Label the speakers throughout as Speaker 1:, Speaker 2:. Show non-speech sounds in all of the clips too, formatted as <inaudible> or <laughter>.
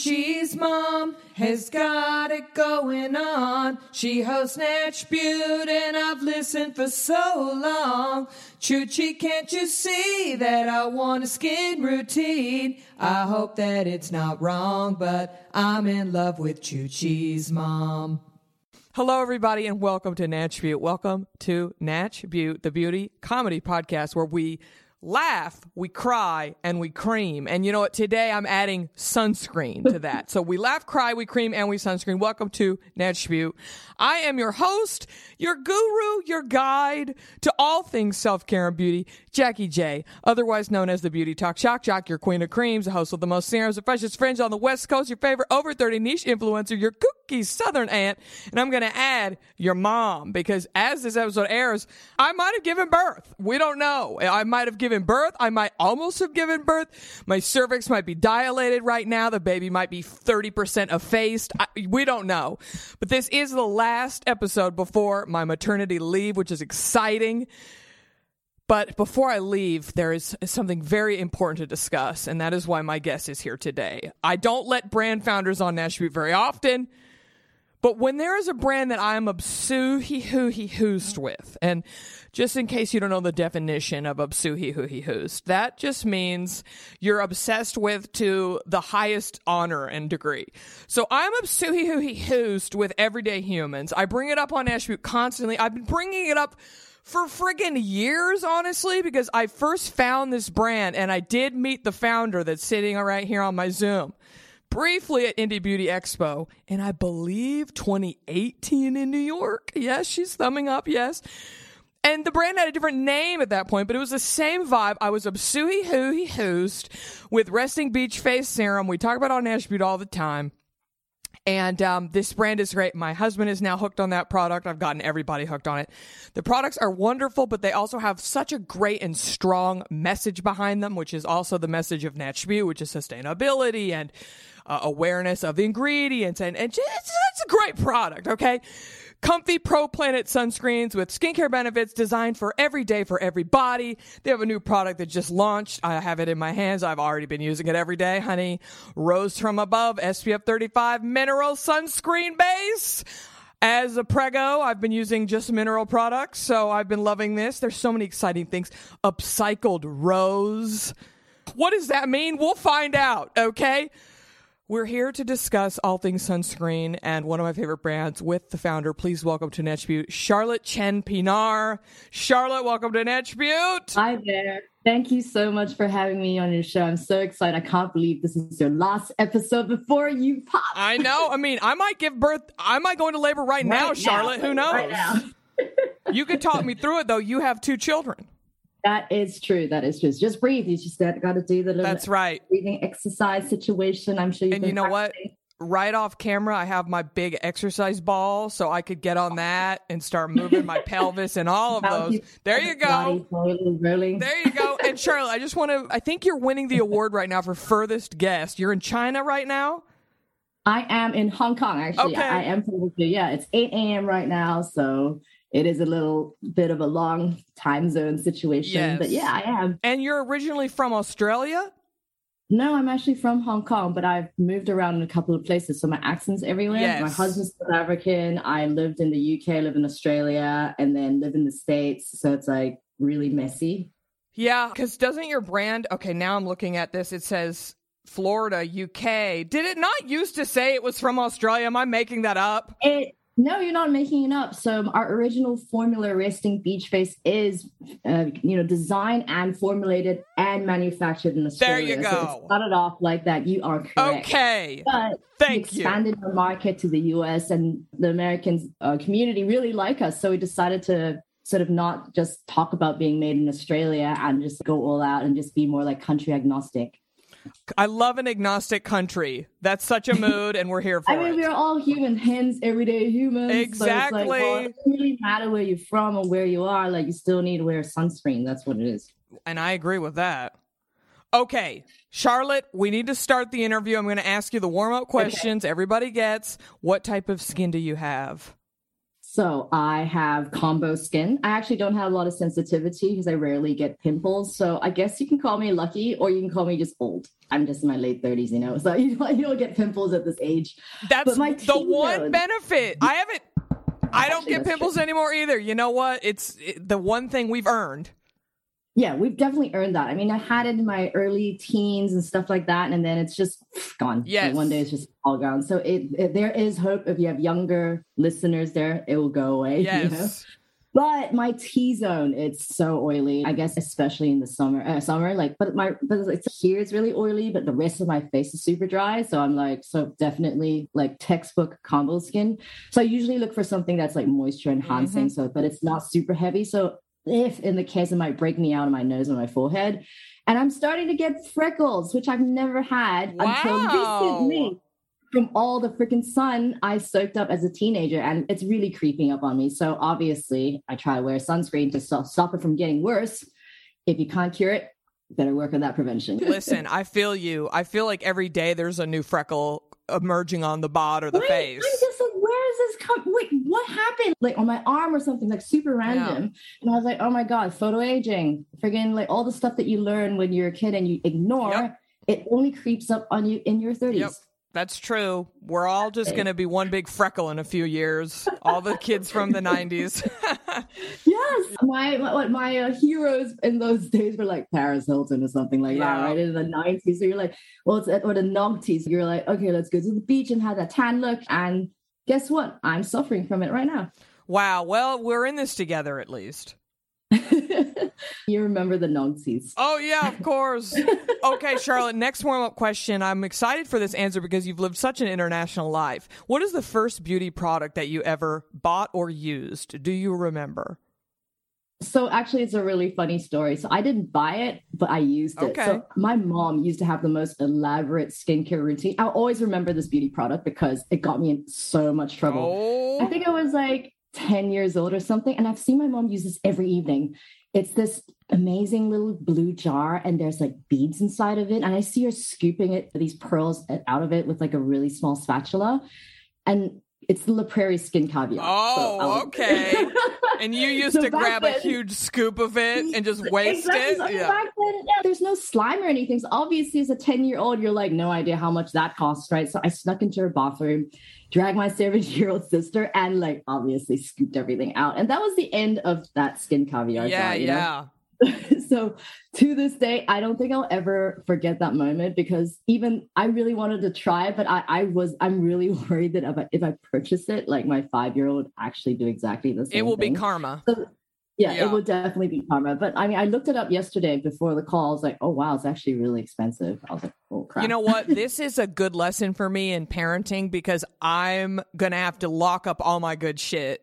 Speaker 1: Choochie's mom has got it going on. She hosts Natch Beaut and I've listened for so long. Choochie, can't you see that I want a skin routine? I hope that it's not wrong, but I'm in love with Choochie's mom. Hello, everybody, and welcome to Natch Beaut. Welcome to Natch Beaut, the beauty comedy podcast where we laugh, we cry, and we cream. And you know what? Today I'm adding sunscreen to that. so we laugh, cry, we cream, and we sunscreen. Welcome to Natch Beaut. I am your host, your guru, your guide to all things self care and beauty, Jackie J, otherwise known as the Beauty Talk Shock Jock, your queen of creams, the host of the most serums, the freshest fringe on the West Coast, your favorite over 30 niche influencer, your kooky southern aunt. And I'm going to add your mom because as this episode airs, I might have given birth. We don't know. I might have given birth. I might almost have given birth. My cervix might be dilated right now. The baby might be 30% effaced. I, we don't know. But this is the last episode before my maternity leave, which is exciting. But before I leave, there is something very important to discuss, and that is why my guest is here today. I don't let brand founders on Beaut very often, but when there is a brand that I am obsuhi hoo hoost with, and just in case you don't know the definition of obsuhi hoo hoost, that just means you're obsessed with to the highest honor and degree. So I'm obsuhi hoo hoost with everyday humans. I bring it up on Beaut constantly. I've been bringing it up for friggin' years, honestly, because I first found this brand and I did meet the founder that's sitting right here on my Zoom briefly at Indie Beauty Expo, and I believe 2018 in New York. Yes, she's thumbing up, yes. And the brand had a different name at that point, but it was the same vibe. I was Obsuhi Hooey Host with Resting Beach Face Serum. We talk about on Beaut all the time. And um, this brand is great. My husband is now hooked on that product. I've gotten everybody hooked on it. The products are wonderful, but they also have such a great and strong message behind them, which is also the message of Beaut, which is sustainability and uh, awareness of the ingredients. And, and it's a great product, okay? Comfy Pro Planet sunscreens with skincare benefits designed for every day for every body. They have a new product that just launched. I have it in my hands. I've already been using it every day, honey. Rose from above SPF 35 mineral sunscreen base. As a prego, I've been using just mineral products, so I've been loving this. There's so many exciting things. Upcycled rose. What does that mean? We'll find out, okay? We're here to discuss all things sunscreen and one of my favorite brands with the founder. Please welcome to Natch Beaut, Charlotte Chen Pienaar. Charlotte, welcome to Natch Beaut.
Speaker 2: Hi there. Thank you so much for having me on your show. I'm so excited. I can't believe this is your last episode before you pop.
Speaker 1: I know. I mean, I might give birth. I might go into labor right, right now, Charlotte. Who knows? Right now. <laughs> you could talk me through it, though. You have two children.
Speaker 2: That is true. That is true. Just breathe. You just got to do the little
Speaker 1: That's right.
Speaker 2: breathing exercise situation. I'm sure you
Speaker 1: And you know practicing. what? Right off camera, I have my big exercise ball, so I could get on that and start moving my pelvis and all of those. There you go. There you go. And Charlotte, I just want to. I think you're winning the award right now for furthest guest. You're in China right now.
Speaker 2: I am in Hong Kong. Actually, okay. I am from yeah. It's 8 a.m. right now, so it is a little bit of a long time zone situation. Yes. But yeah, I am.
Speaker 1: And you're originally from Australia?
Speaker 2: No, I'm actually from Hong Kong, but I've moved around in a couple of places. So my accent's everywhere. Yes. My husband's South African. I lived in the UK, live in Australia, and then live in the States. So it's like really messy.
Speaker 1: Yeah, because doesn't your brand, okay, now I'm looking at this, it says Florida, UK. Did it not used to say it was from Australia? Am I making that up?
Speaker 2: It no, you're not making it up. So our original formula resting beach face is, uh, you know, designed and formulated and manufactured in Australia.
Speaker 1: There you go.
Speaker 2: So it started off like that. You are correct.
Speaker 1: Okay.
Speaker 2: But
Speaker 1: Thank
Speaker 2: we expanded
Speaker 1: you.
Speaker 2: our market to the U.S. and the American uh, community really like us. So we decided to sort of not just talk about being made in Australia and just go all out and just be more like country agnostic.
Speaker 1: I love an agnostic country. That's such a mood, and we're here <laughs> for
Speaker 2: it. I mean,
Speaker 1: it.
Speaker 2: we're all human, hens, everyday humans.
Speaker 1: Exactly.
Speaker 2: So like, well, it doesn't really matter where you're from or where you are. Like, you still need to wear sunscreen. That's what it is.
Speaker 1: And I agree with that. Okay, Charlotte, we need to start the interview. I'm going to ask you the warm up questions okay. everybody gets. What type of skin do you have?
Speaker 2: So I have combo skin. I actually don't have a lot of sensitivity because I rarely get pimples. So I guess you can call me lucky or you can call me just old. I'm just in my late 30s, you know. So <laughs> you, you don't get pimples at this age.
Speaker 1: That's the one benefit. I haven't I don't actually, get pimples true. anymore either. You know what? It's it, the one thing we've earned
Speaker 2: yeah, we've definitely earned that. I mean, I had it in my early teens and stuff like that, and then it's just gone.
Speaker 1: Yeah,
Speaker 2: like one day it's just all gone. So it, it, there is hope if you have younger listeners there, it will go away.
Speaker 1: Yes. <laughs>
Speaker 2: You know? But my T zone, it's so oily. I guess especially in the summer. Uh, summer, like, but my but it's here it's really oily, but the rest of my face is super dry. So I'm like, so definitely like textbook combo skin. So I usually look for something that's like moisture enhancing. Mm-hmm. So, but it's not super heavy. So if in the case it might break me out of my nose and my forehead. And I'm starting to get freckles, which I've never had wow. until recently from all the freaking sun I soaked up as a teenager. And it's really creeping up on me. So obviously, I try to wear sunscreen to stop, stop it from getting worse. If you can't cure it, better work on that prevention. <laughs>
Speaker 1: Listen, I feel you. I feel like every day there's a new freckle emerging on the bod or the face.
Speaker 2: I'm just like, where is this come? Wait, what happened? Like on my arm or something, like super random. Yeah. And I was like, oh my God, photo aging. Friggin' like all the stuff that you learn when you're a kid and you ignore, yep. it only creeps up on you in your 30s. Yep.
Speaker 1: That's true. We're all just going to be one big freckle in a few years. All the kids from the 90s. <laughs>
Speaker 2: yes. My my, my uh, heroes in those days were like Paris Hilton or something like yeah. that, right? In the 90s. So you're like, well, it's or the noughties. You're like, okay, let's go to the beach and have that tan look. And guess what? I'm suffering from it right now.
Speaker 1: Wow. Well, we're in this together at least. <laughs>
Speaker 2: you remember the noughties.
Speaker 1: Oh, yeah, of course. <laughs> okay, Charlotte, next warm up question. I'm excited for this answer because you've lived such an international life. What is the first beauty product that you ever bought or used? Do you remember?
Speaker 2: So actually, it's a really funny story. So I didn't buy it, but I used it. Okay. So my mom used to have the most elaborate skincare routine. I'll always remember this beauty product because it got me in so much trouble. Oh. I think I oh. was like 10 years old or something. And I've seen my mom use this every evening. It's this amazing little blue jar, and there's like beads inside of it. And I see her scooping it, these pearls uh, out of it with like a really small spatula. And it's the La Prairie Skin Caviar.
Speaker 1: Oh, so okay. <laughs> and you used to grab a huge scoop of it and just waste exactly. it. So
Speaker 2: yeah. Then, yeah. There's no slime or anything. So obviously, as a 10 year old, you're like, no idea how much that costs, right? So I snuck into her bathroom, dragged my seven year old sister, and like obviously scooped everything out. And that was the end of that skin caviar.
Speaker 1: Yeah, jar, yeah. Know? <laughs>
Speaker 2: so to this day, I don't think I'll ever forget that moment because even I really wanted to try, but I, I was I'm really <laughs> worried that if I, if I purchase it, like my five year old actually do exactly the same.
Speaker 1: It will
Speaker 2: thing.
Speaker 1: be karma.
Speaker 2: So, yeah, yeah, it will definitely be karma. But I mean, I looked it up yesterday before the call. I was like, oh wow, it's actually really expensive. I was like, oh crap.
Speaker 1: You know what? <laughs> this is a good lesson for me in parenting because I'm gonna have to lock up all my good shit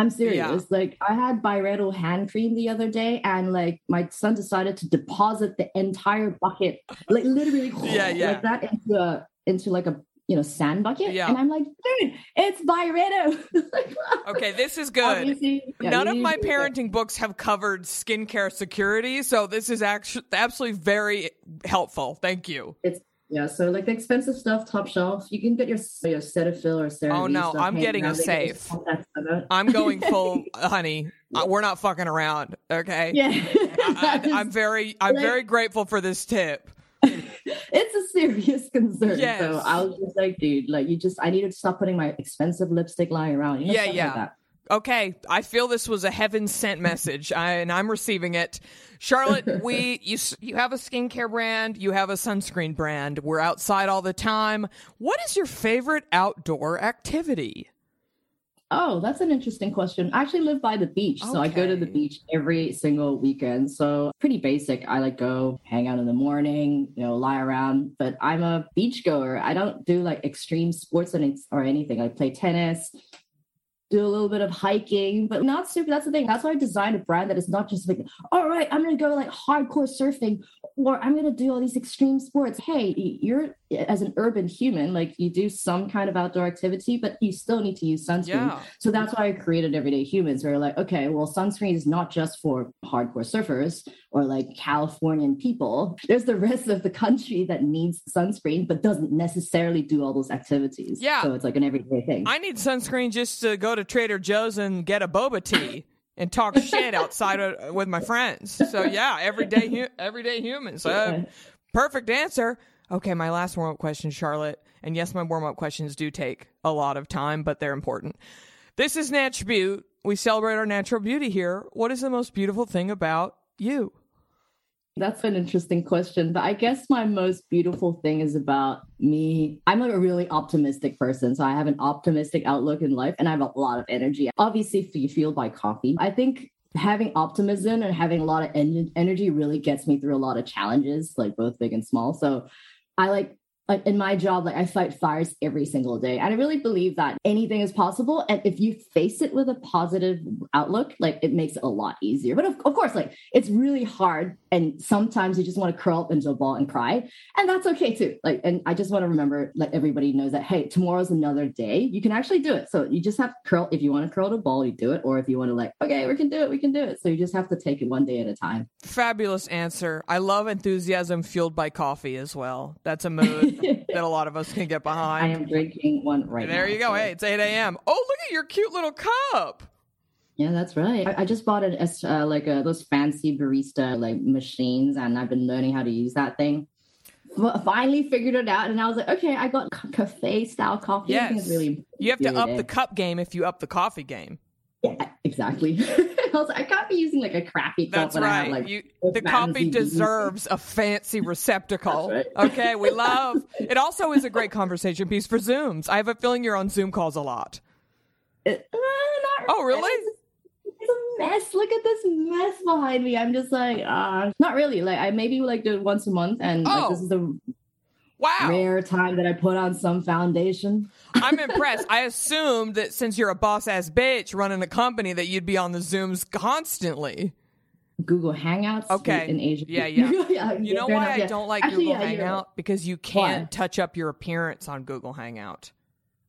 Speaker 2: I'm serious. Yeah. Like I had Byredo hand cream the other day, and like my son decided to deposit the entire bucket, like literally, <laughs>
Speaker 1: yeah, yeah,
Speaker 2: like that into a into like a you know sand bucket. Yeah. And I'm like, dude, it's Byredo. <laughs>
Speaker 1: okay, this is good. Yeah, None of my parenting books have covered skincare security, so this is actually absolutely very helpful. Thank you.
Speaker 2: It's yeah, so like the expensive stuff, top shelf, you can get your, your Cetaphil or CeraVe.
Speaker 1: Oh no, I'm getting a safe. I'm going full, <laughs> honey. Uh, we're not fucking around, okay?
Speaker 2: Yeah.
Speaker 1: I, am very, I'm like, very grateful for this tip. <laughs>
Speaker 2: it's a serious concern. Yes. So I was just like, dude, like you just, I needed to stop putting my expensive lipstick lying around. You know,
Speaker 1: yeah, yeah. Like okay, I feel this was a heaven sent message, I, and I'm receiving it. Charlotte, <laughs> we you you have a skincare brand, you have a sunscreen brand. We're outside all the time. What is your favorite outdoor activity?
Speaker 2: Oh, that's an interesting question. I actually live by the beach, okay. so I go to the beach every single weekend. So pretty basic. I like go hang out in the morning, you know, lie around. But I'm a beach goer. I don't do like extreme sports or anything. I play tennis, do a little bit of hiking, but not super. That's the thing. That's why I designed a brand that is not just like, all right, I'm going to go like hardcore surfing or I'm going to do all these extreme sports. Hey, you're as an urban human, like you do some kind of outdoor activity, but you still need to use sunscreen. Yeah. So that's why I created Everyday Humans, where like, okay, well, sunscreen is not just for hardcore surfers or like Californian people. There's the rest of the country that needs sunscreen, but doesn't necessarily do all those activities.
Speaker 1: Yeah.
Speaker 2: So it's like an everyday thing.
Speaker 1: I need sunscreen just to go to Trader Joe's and get a boba tea. and talk <laughs> shit outside of, with my friends. So yeah, everyday hu- everyday humans. <laughs> Uh, perfect answer. Okay, my last warm up question, Charlotte. And yes, my warm up questions do take a lot of time, but they're important. This is Natch Beaut. We celebrate our natural beauty here. What is the most beautiful thing about you?
Speaker 2: That's an interesting question. But I guess my most beautiful thing is about me. I'm like a really optimistic person. So I have an optimistic outlook in life and I have a lot of energy. Obviously, fueled by coffee. I think having optimism and having a lot of en- energy really gets me through a lot of challenges, like both big and small. So I like like in my job, like I fight fires every single day. And I really believe that anything is possible. And if you face it with a positive outlook, like it makes it a lot easier. But of, of course, like it's really hard. And sometimes you just want to curl up into a ball and cry. And that's okay too. Like, and I just want to remember, let everybody knows that, hey, tomorrow's another day. You can actually do it. So you just have to curl. If you want to curl a ball, you do it. Or if you want to like, okay, we can do it, we can do it. So you just have to take it one day at a time.
Speaker 1: Fabulous answer. I love enthusiasm fueled by coffee as well. That's a mood. <laughs> that a lot of us can get behind.
Speaker 2: I am drinking one right
Speaker 1: there now. There you go. So. Hey, it's 8 a.m. Oh, look at your cute little cup.
Speaker 2: Yeah, that's right. I, I just bought it as uh, like a, those fancy barista like machines, and I've been learning how to use that thing. finally figured it out, and I was like, okay, I got cafe style coffee.
Speaker 1: Yes, really you have to up the cup game if you up the coffee game.
Speaker 2: Yeah, exactly. <laughs> I like, I can't be using like a crappy
Speaker 1: cup. That's right. Have, like, you, the coffee deserves a fancy <laughs> receptacle.
Speaker 2: Right.
Speaker 1: Okay, we <laughs> love. It also is a great conversation piece for Zooms. I have a feeling you're on Zoom calls a lot.
Speaker 2: It, uh,
Speaker 1: oh, really?
Speaker 2: It's, it's, a mess. Look at this mess behind me. I'm just like, ah, uh, not really. Like I maybe like do it once a month, and oh. like this is a
Speaker 1: Wow.
Speaker 2: Rare time that I put on some foundation.
Speaker 1: I'm impressed. I assumed that since you're a boss ass bitch running a company that you'd be on the Zooms constantly.
Speaker 2: Google Hangouts
Speaker 1: okay.
Speaker 2: in Asia.
Speaker 1: Yeah, yeah. <laughs> yeah you know why I don't like Actually, Google yeah, Hangout? Because you can't what? touch up your appearance on Google Hangout.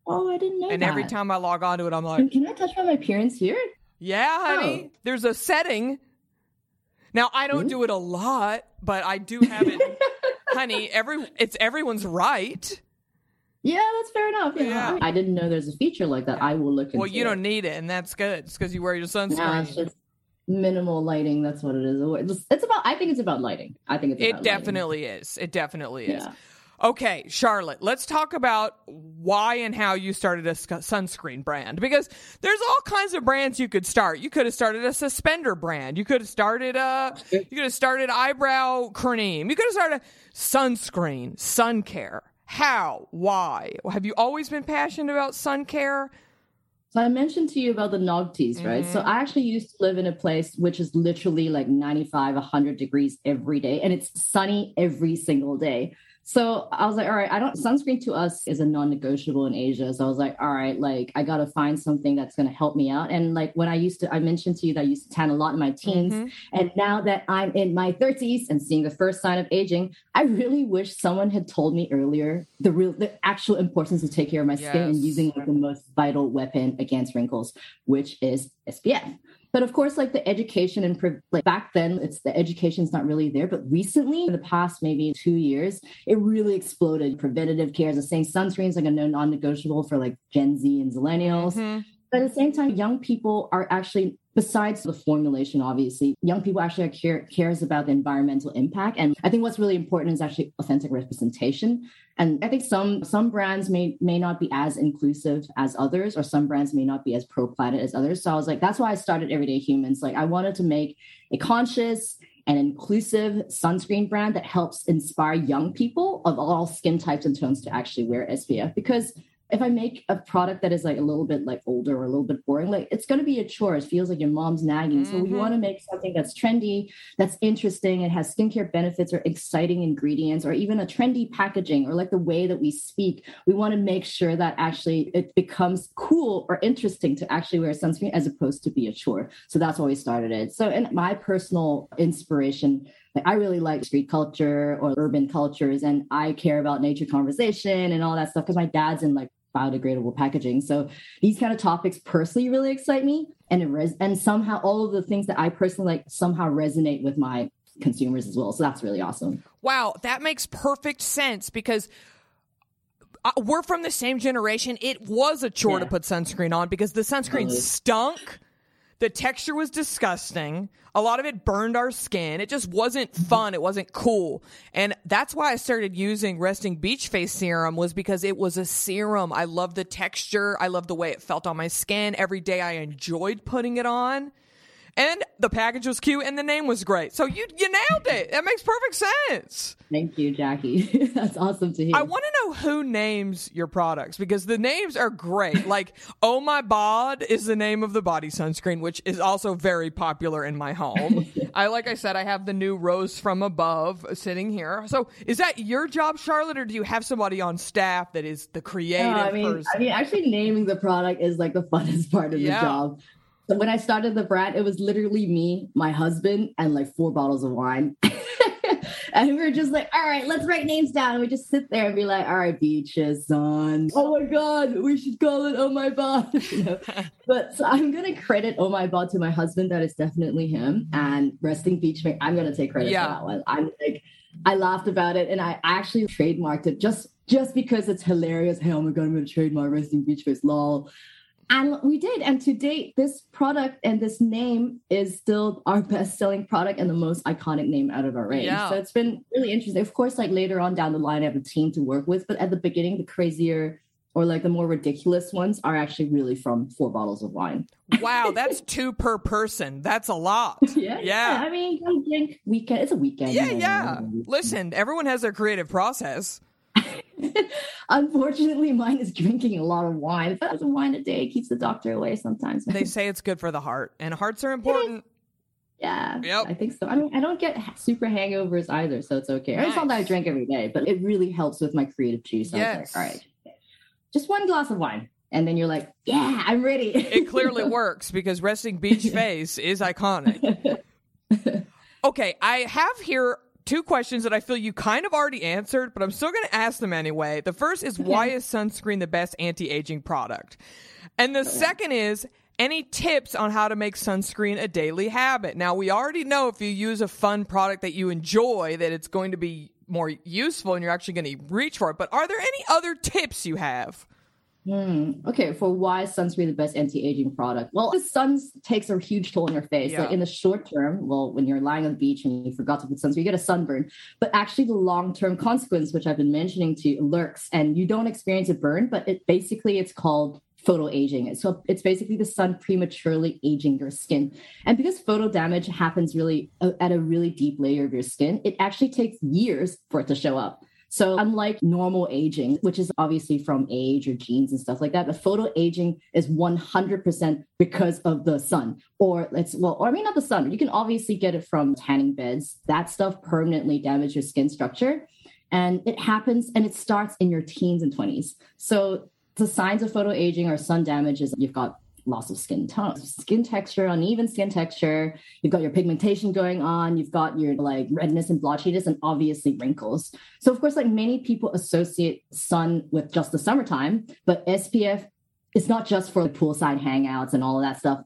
Speaker 2: Oh, I didn't know
Speaker 1: And
Speaker 2: that.
Speaker 1: every time I log on to it, I'm like,
Speaker 2: Can, can I touch up my appearance here?
Speaker 1: Yeah, honey. Oh. There's a setting. Now, I don't really? do it a lot, but I do have it <laughs> honey, every it's everyone's right.
Speaker 2: Yeah, that's fair enough. Yeah. yeah. I didn't know there's a feature like that. I will look into
Speaker 1: Well, you
Speaker 2: it.
Speaker 1: don't need it, and that's good. It's because you wear your sunscreen.
Speaker 2: Nah, it's just minimal lighting. That's what it is. It's about. I think it's about lighting. I think it's.
Speaker 1: it definitely lighting. is. It definitely is. Yeah. Okay, Charlotte, let's talk about why and how you started a sunscreen brand because there's all kinds of brands you could start. You could have started a suspender brand. You could have started a you could have started eyebrow cream. You could have started a sunscreen, sun care. How? Why? Have you always been passionate about sun care?
Speaker 2: So I mentioned to you about the noughties, mm-hmm. right? So mm-hmm. I actually used to live in a place which is literally like 95, 100 degrees every day, and it's sunny every single day. So I was like, all right, I don't sunscreen to us is a non-negotiable in Asia. So I was like, all right, like I gotta find something that's gonna help me out. And like when I used to, I mentioned to you that I used to tan a lot in my teens. Mm-hmm. And now that I'm in my 30s and seeing the first sign of aging, I really wish someone had told me earlier the real the actual importance to take care of my skin and using like the most vital weapon against wrinkles, which is SPF. But of course, like the education and pre- like back then, it's the education's not really there. But recently, in the past maybe two years, it really exploded. Preventative care is saying sunscreens like a non-negotiable for like Gen Z and Millennials. Mm-hmm. But at the same time, young people are actually besides the formulation, obviously, young people actually care, cares about the environmental impact. And I think what's really important is actually authentic representation. And I think some some brands may may not be as inclusive as others, or some brands may not be as pro planet as others. So I was like, that's why I started Everyday Humans. Like I wanted to make a conscious and inclusive sunscreen brand that helps inspire young people of all skin types and tones to actually wear SPF because if I make a product that is like a little bit like older or a little bit boring, like it's going to be a chore. It feels like your mom's nagging. Mm-hmm. So we mm-hmm. want to make something that's trendy, that's interesting, it has skincare benefits or exciting ingredients, or even a trendy packaging or like the way that we speak. We want to make sure that actually it becomes cool or interesting to actually wear sunscreen as opposed to be a chore. So that's why we started it. So, and my personal inspiration like I really like street culture or urban cultures, and I care about nature conversation and all that stuff because my dad's in like biodegradable packaging. So these kind of topics personally really excite me, and it res- and somehow all of the things that I personally like somehow resonate with my consumers as well. So that's really awesome.
Speaker 1: Wow, that makes perfect sense because uh, we're from the same generation. It was a chore yeah. to put sunscreen on because the sunscreen totally. stunk. The texture was disgusting. A lot of it burned our skin. It just wasn't fun. It wasn't cool. And that's why I started using Resting Beach Face Serum was because it was a serum. I love the texture. I love the way it felt on my skin. Every day I enjoyed putting it on and the package was cute and the name was great. So you you nailed it. That makes perfect sense.
Speaker 2: Thank you, Jackie. <laughs> That's awesome to hear.
Speaker 1: I want to know who names your products because the names are great. <laughs> like Oh My Bod is the name of the body sunscreen, which is also very popular in my home. <laughs> I like I said, I have the new Rose from Above sitting here. So is that your job, Charlotte, or do you have somebody on staff that is the creative?
Speaker 2: I mean,
Speaker 1: person?
Speaker 2: I mean, actually naming the product is like the funnest part of yeah. the job. So when I started the brand, it was literally me, my husband, and like four bottles of wine. <laughs> and we were just like, all right, let's write names down. And we just sit there and be like, all right, beaches, sun. Oh my God, we should call it Oh My Bod. <laughs> you know? <laughs> But so I'm going to credit Oh My Bod to my husband. That is definitely him. And Resting Beach, I'm going to take credit yeah. for that one. I'm like, I laughed about it and I actually trademarked it just just because it's hilarious. Hey, oh my God, I'm going to trademark Resting Beach Face, lol. And we did. And to date, this product and this name is still our best selling product and the most iconic name out of our range. Yeah. So it's been really interesting. Of course, like later on down the line, I have a team to work with. But at the beginning, the crazier or like the more ridiculous ones are actually really from four bottles of wine.
Speaker 1: wow, <laughs> that's two per person. That's a lot. <laughs>
Speaker 2: yeah, yeah. yeah. I mean, I think weekend. It's a weekend.
Speaker 1: Yeah, yeah. Listen, everyone has their creative process. <laughs> <laughs>
Speaker 2: Unfortunately, mine is drinking a lot of wine. But a wine a day keeps the doctor away sometimes.
Speaker 1: they <laughs> say it's good for the heart, and hearts are important.
Speaker 2: Yeah, yep. I think so. I mean, I don't get super hangovers either, so it's okay. Nice. It's not that I drink every day, but it really helps with my creative juice. Yes. Like, all right, just one glass of wine. And then you're like, yeah, I'm ready.
Speaker 1: it clearly <laughs> works because resting beach face is iconic. okay, I have here two questions that I feel you kind of already answered, but I'm still going to ask them anyway. The first is why <laughs> is sunscreen the best anti aging product? And the second is any tips on how to make sunscreen a daily habit? Now, we already know if you use a fun product that you enjoy, that it's going to be more useful and you're actually going to reach for it. But are there any other tips you have?
Speaker 2: Hmm. Okay, for why is sunscreen the best anti-aging product? Well, the sun takes a huge toll on your face. Yeah. Like in the short term, well, when you're lying on the beach and you forgot to put sunscreen, you get a sunburn. But actually, the long-term consequence, which I've been mentioning to you, lurks, and you don't experience a burn, but it basically it's called photo aging. So it's basically the sun prematurely aging your skin. And because photo damage happens really uh, at a really deep layer of your skin, it actually takes years for it to show up. So, unlike normal aging, which is obviously from age or genes and stuff like that, the photo aging is 100% because of the sun. Or it's, well, or I mean, not the sun, you can obviously get it from tanning beds. That stuff permanently damages your skin structure. And it happens and it starts in your teens and 20s. So, the signs of photo aging or sun damage is you've got loss of skin tone, skin texture, uneven skin texture. You've got your pigmentation going on. You've got your like redness and blotchiness, and obviously wrinkles. So of course, like many people associate sun with just the summertime, but SPF is not just for the poolside hangouts and all of that stuff.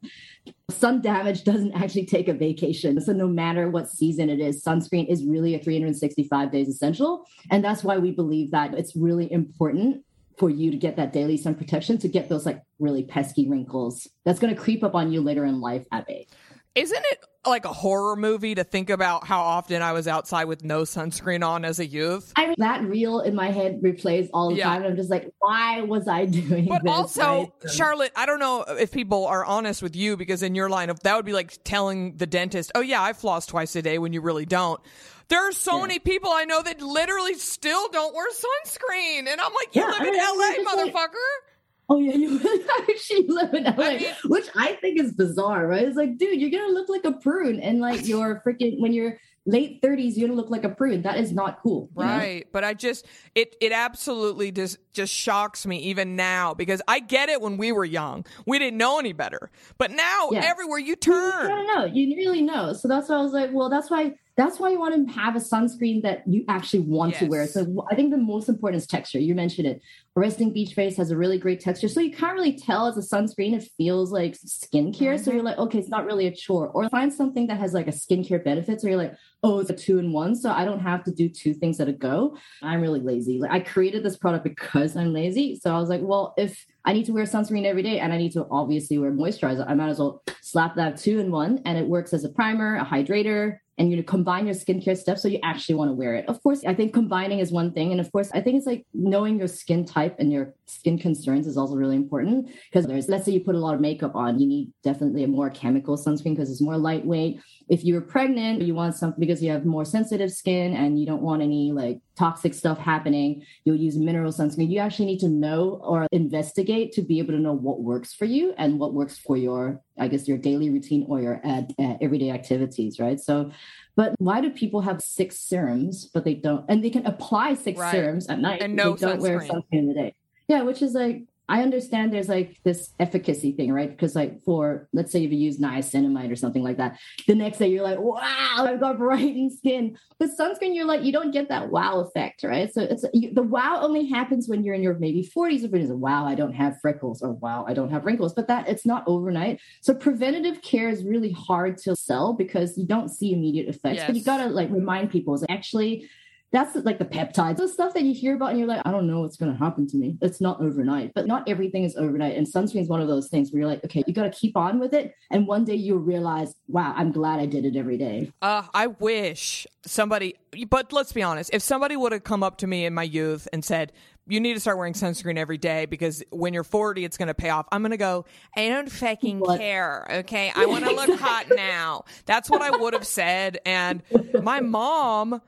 Speaker 2: Sun damage doesn't <laughs> actually take a vacation. So no matter what season it is, sunscreen is really a 365 days essential. And that's why we believe that it's really important for you to get that daily sun protection to get those like really pesky wrinkles that's going to creep up on you later in life at bay.
Speaker 1: Isn't it like a horror movie to think about how often I was outside with no sunscreen on as a youth?
Speaker 2: I mean, that reel in my head replays all the yeah. time. I'm just like, why was I <laughs> doing
Speaker 1: but
Speaker 2: this?
Speaker 1: also, right? Charlotte, I don't know if people are honest with you because in your line of that would be like telling the dentist, oh yeah, I floss twice a day when you really don't. There are so yeah. many people I know that literally still don't wear sunscreen. And I'm like, you yeah, live I mean, in LA, motherfucker. Like,
Speaker 2: Oh yeah, you <laughs> actually live in LA, I mean, which I think is bizarre, right? It's like, dude, you're gonna look like a prune, and like you're freaking when you're late 30s you're gonna look like a prune that is not cool
Speaker 1: right know? but i just it it absolutely just just shocks me even now because i get it when we were young we didn't know any better but now yes. everywhere you turn
Speaker 2: you don't know you really know so that's why i was like well that's why that's why you want to have a sunscreen that you actually want yes. to wear. So I think the most important is texture. You mentioned it. Resting Beach Face has a really great texture. So you can't really tell as a sunscreen, it feels like skincare. Mm-hmm. So you're like, okay, it's not really a chore. Or find something that has like a skincare benefit. So you're like, oh, it's a two in one. So I don't have to do two things at a go. I'm really lazy. Like I created this product because I'm lazy. So I was like, well, if I need to wear sunscreen every day and I need to obviously wear moisturizer, I might as well slap that two in one. And it works as a primer, a hydrator, and you know, combine your skincare steps so you actually want to wear it. Of course, I think combining is one thing. And of course, I think it's like knowing your skin type and your skin concerns is also really important because there's, let's say you put a lot of makeup on, you need definitely a more chemical sunscreen because it's more lightweight. If you're pregnant, you want something because you have more sensitive skin and you don't want any like toxic stuff happening, you'll use mineral sunscreen. You actually need to know or investigate to be able to know what works for you and what works for your, I guess, your daily routine or your uh, uh, everyday activities, right? So, but why do people have six serums, but they don't, and they can apply six right. serums at night
Speaker 1: and no
Speaker 2: they don't
Speaker 1: sunscreen.
Speaker 2: wear sunscreen in the day? Yeah, which is like I understand there's like this efficacy thing, right? Because like for let's say if you use niacinamide or something like that, the next day you're like, wow, I've got brightening skin. But sunscreen, you're like, you don't get that wow effect, right? So it's you, the wow only happens when you're in your maybe 40s or 50s. Wow, I don't have freckles, or wow, I don't have wrinkles. But that it's not overnight. So preventative care is really hard to sell because you don't see immediate effects. Yes. But you gotta like remind people is actually that's like the peptides, the stuff that you hear about, and you're like, I don't know what's going to happen to me. It's not overnight, but not everything is overnight. And sunscreen is one of those things where you're like, okay, you got to keep on with it. And one day you'll realize, wow, I'm glad I did it every day.
Speaker 1: Uh, I wish somebody, but let's be honest, if somebody would have come up to me in my youth and said, you need to start wearing sunscreen every day because when you're 40, it's going to pay off. I'm going to go, I don't fucking what? care. Okay. I <laughs> want to look hot now. That's what I would have said. And my mom,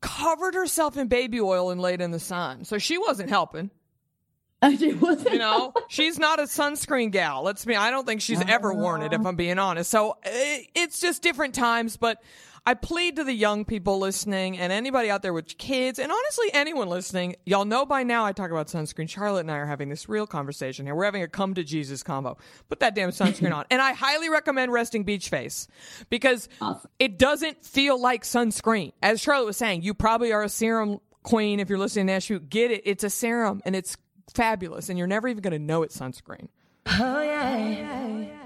Speaker 1: covered herself in baby oil and laid in the sun. So she wasn't helping. <laughs>
Speaker 2: She wasn't.
Speaker 1: You know, she's not a sunscreen gal. Let's be. I don't think she's ever worn it. If I'm being honest, so eh, it's just different times. But I plead to the young people listening and anybody out there with kids, and honestly, anyone listening, y'all know by now I talk about sunscreen. Charlotte and I are having this real conversation here. We're having a come to Jesus combo. Put that damn sunscreen on. And I highly recommend Resting Beach Face because awesome. it doesn't feel like sunscreen. As Charlotte was saying, you probably are a serum queen if you're listening to Natch Get it. It's a serum and it's fabulous, and you're never even going to know it's sunscreen. Oh, yeah.
Speaker 3: Oh,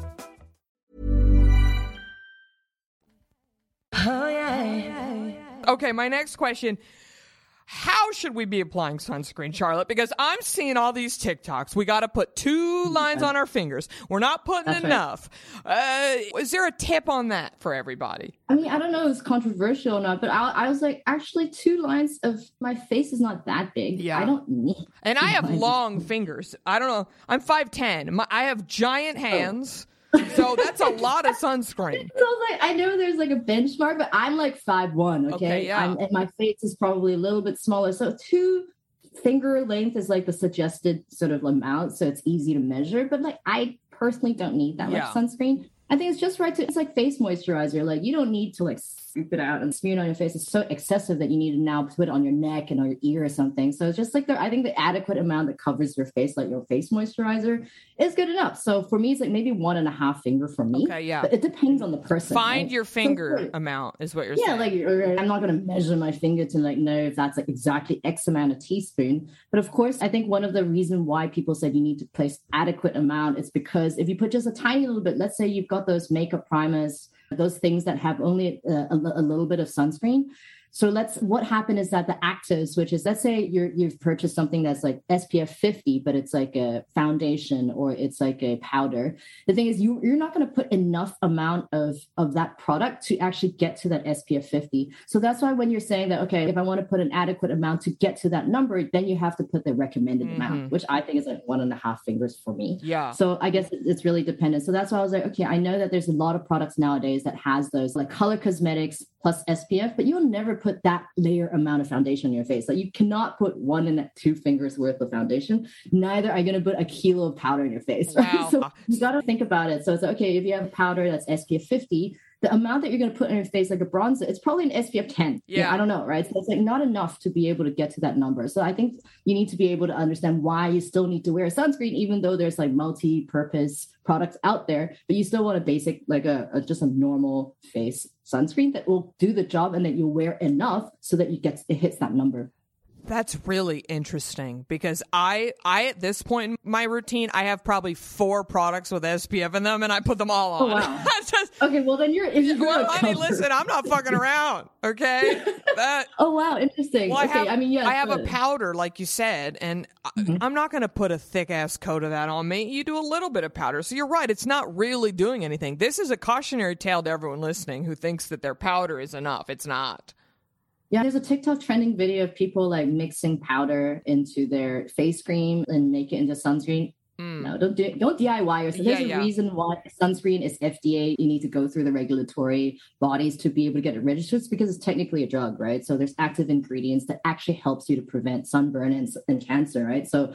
Speaker 1: Oh, yeah. Okay, my next question. How should we be applying sunscreen, Charlotte? Because I'm seeing all these TikToks. We got to put two lines on our fingers. We're not putting That's enough. Right. Uh, is there a tip on that for everybody?
Speaker 2: I mean, I don't know if it's controversial or not, but I, I was like, actually, two lines of my face is not that big. Yeah. I don't need.
Speaker 1: And I have long fingers. I don't know. I'm 5'10. My, I have giant oh. hands. Oh so that's a lot of sunscreen. <laughs>
Speaker 2: So like, I know there's like a benchmark, but I'm like five one. Okay, okay yeah. I'm, and my face is probably a little bit smaller. So two finger length is like the suggested sort of amount, so it's easy to measure. But like, I personally don't need that yeah. much sunscreen. I think it's just right to. It's like face moisturizer. Like you don't need to like scoop it out and smear it on your face is so excessive that you need to now put it on your neck and on your ear or something. So it's just like the, I think the adequate amount that covers your face, like your face moisturizer, is good enough. So for me, it's like maybe one and a half finger for me.
Speaker 1: Okay, yeah.
Speaker 2: But it depends on the person.
Speaker 1: Find
Speaker 2: right?
Speaker 1: your finger so, amount is what you're
Speaker 2: yeah,
Speaker 1: saying.
Speaker 2: Yeah, like I'm not going to measure my finger to like know if that's like exactly X amount of teaspoon. But of course, I think one of the reason why people said you need to place adequate amount is because if you put just a tiny little bit, let's say you've got those makeup primers, those things that have only a, a, a little bit of sunscreen, so let's what happened is that the actives, which is let's say you're you've purchased something that's like SPF 50, but it's like a foundation or it's like a powder. The thing is you you're not going to put enough amount of of that product to actually get to that SPF 50. So that's why when you're saying that, okay, if I want to put an adequate amount to get to that number, then you have to put the recommended mm-hmm. amount, which I think is like one and a half fingers for me.
Speaker 1: Yeah.
Speaker 2: So I guess it's really dependent. So that's why I was like, okay, I know that there's a lot of products nowadays that has those like color cosmetics plus SPF, but you'll never put that layer amount of foundation on your face. Like you cannot put one and two fingers worth of foundation. Neither are you going to put a kilo of powder in your face. Right? <laughs> Wow. So you got to think about it. So it's like, okay, if you have powder that's SPF 50, the amount that you're going to put on your face like a bronzer, it's probably an SPF 10.
Speaker 1: Yeah. yeah.
Speaker 2: I don't know, right? So it's like not enough to be able to get to that number. So I think you need to be able to understand why you still need to wear a sunscreen, even though there's like multi-purpose products out there, but you still want a basic, like a, a just a normal face sunscreen that will do the job and that you wear enough so that you get it hits that number.
Speaker 1: That's really interesting because I I at this point in my routine I have probably four products with SPF in them and I put them all on.
Speaker 2: Oh, wow. <laughs> just, okay, well then you're you're
Speaker 1: well, I mean, listen, I'm not fucking around. Okay, <laughs>
Speaker 2: that. oh wow, interesting.
Speaker 1: Well,
Speaker 2: okay, I,
Speaker 1: have,
Speaker 2: I mean, yeah,
Speaker 1: I have a powder like you said, and mm-hmm. I'm not going to put a thick ass coat of that on me. You do a little bit of powder, so you're right. It's not really doing anything. This is a cautionary tale to everyone listening who thinks that their powder is enough. It's not.
Speaker 2: Yeah, there's a TikTok trending video of people like mixing powder into their face cream and make it into sunscreen. Mm. No, don't do don't DIY yourself. There's yeah, a reason why sunscreen is FDA. You need to go through the regulatory bodies to be able to get it registered. It's because it's technically a drug, right? So there's active ingredients that actually helps you to prevent sunburn and, and cancer, right? So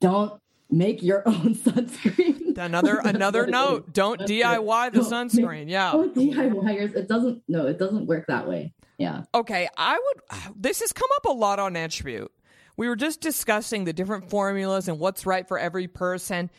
Speaker 2: don't make your <laughs> own sunscreen.
Speaker 1: Another <laughs> another note: don't DIY the sunscreen. Yeah,
Speaker 2: don't DIY yours. It doesn't. No, it doesn't work that way. Yeah.
Speaker 1: Okay, I would. This has come up a lot on Natch Beaut. We were just discussing the different formulas and what's right for every person.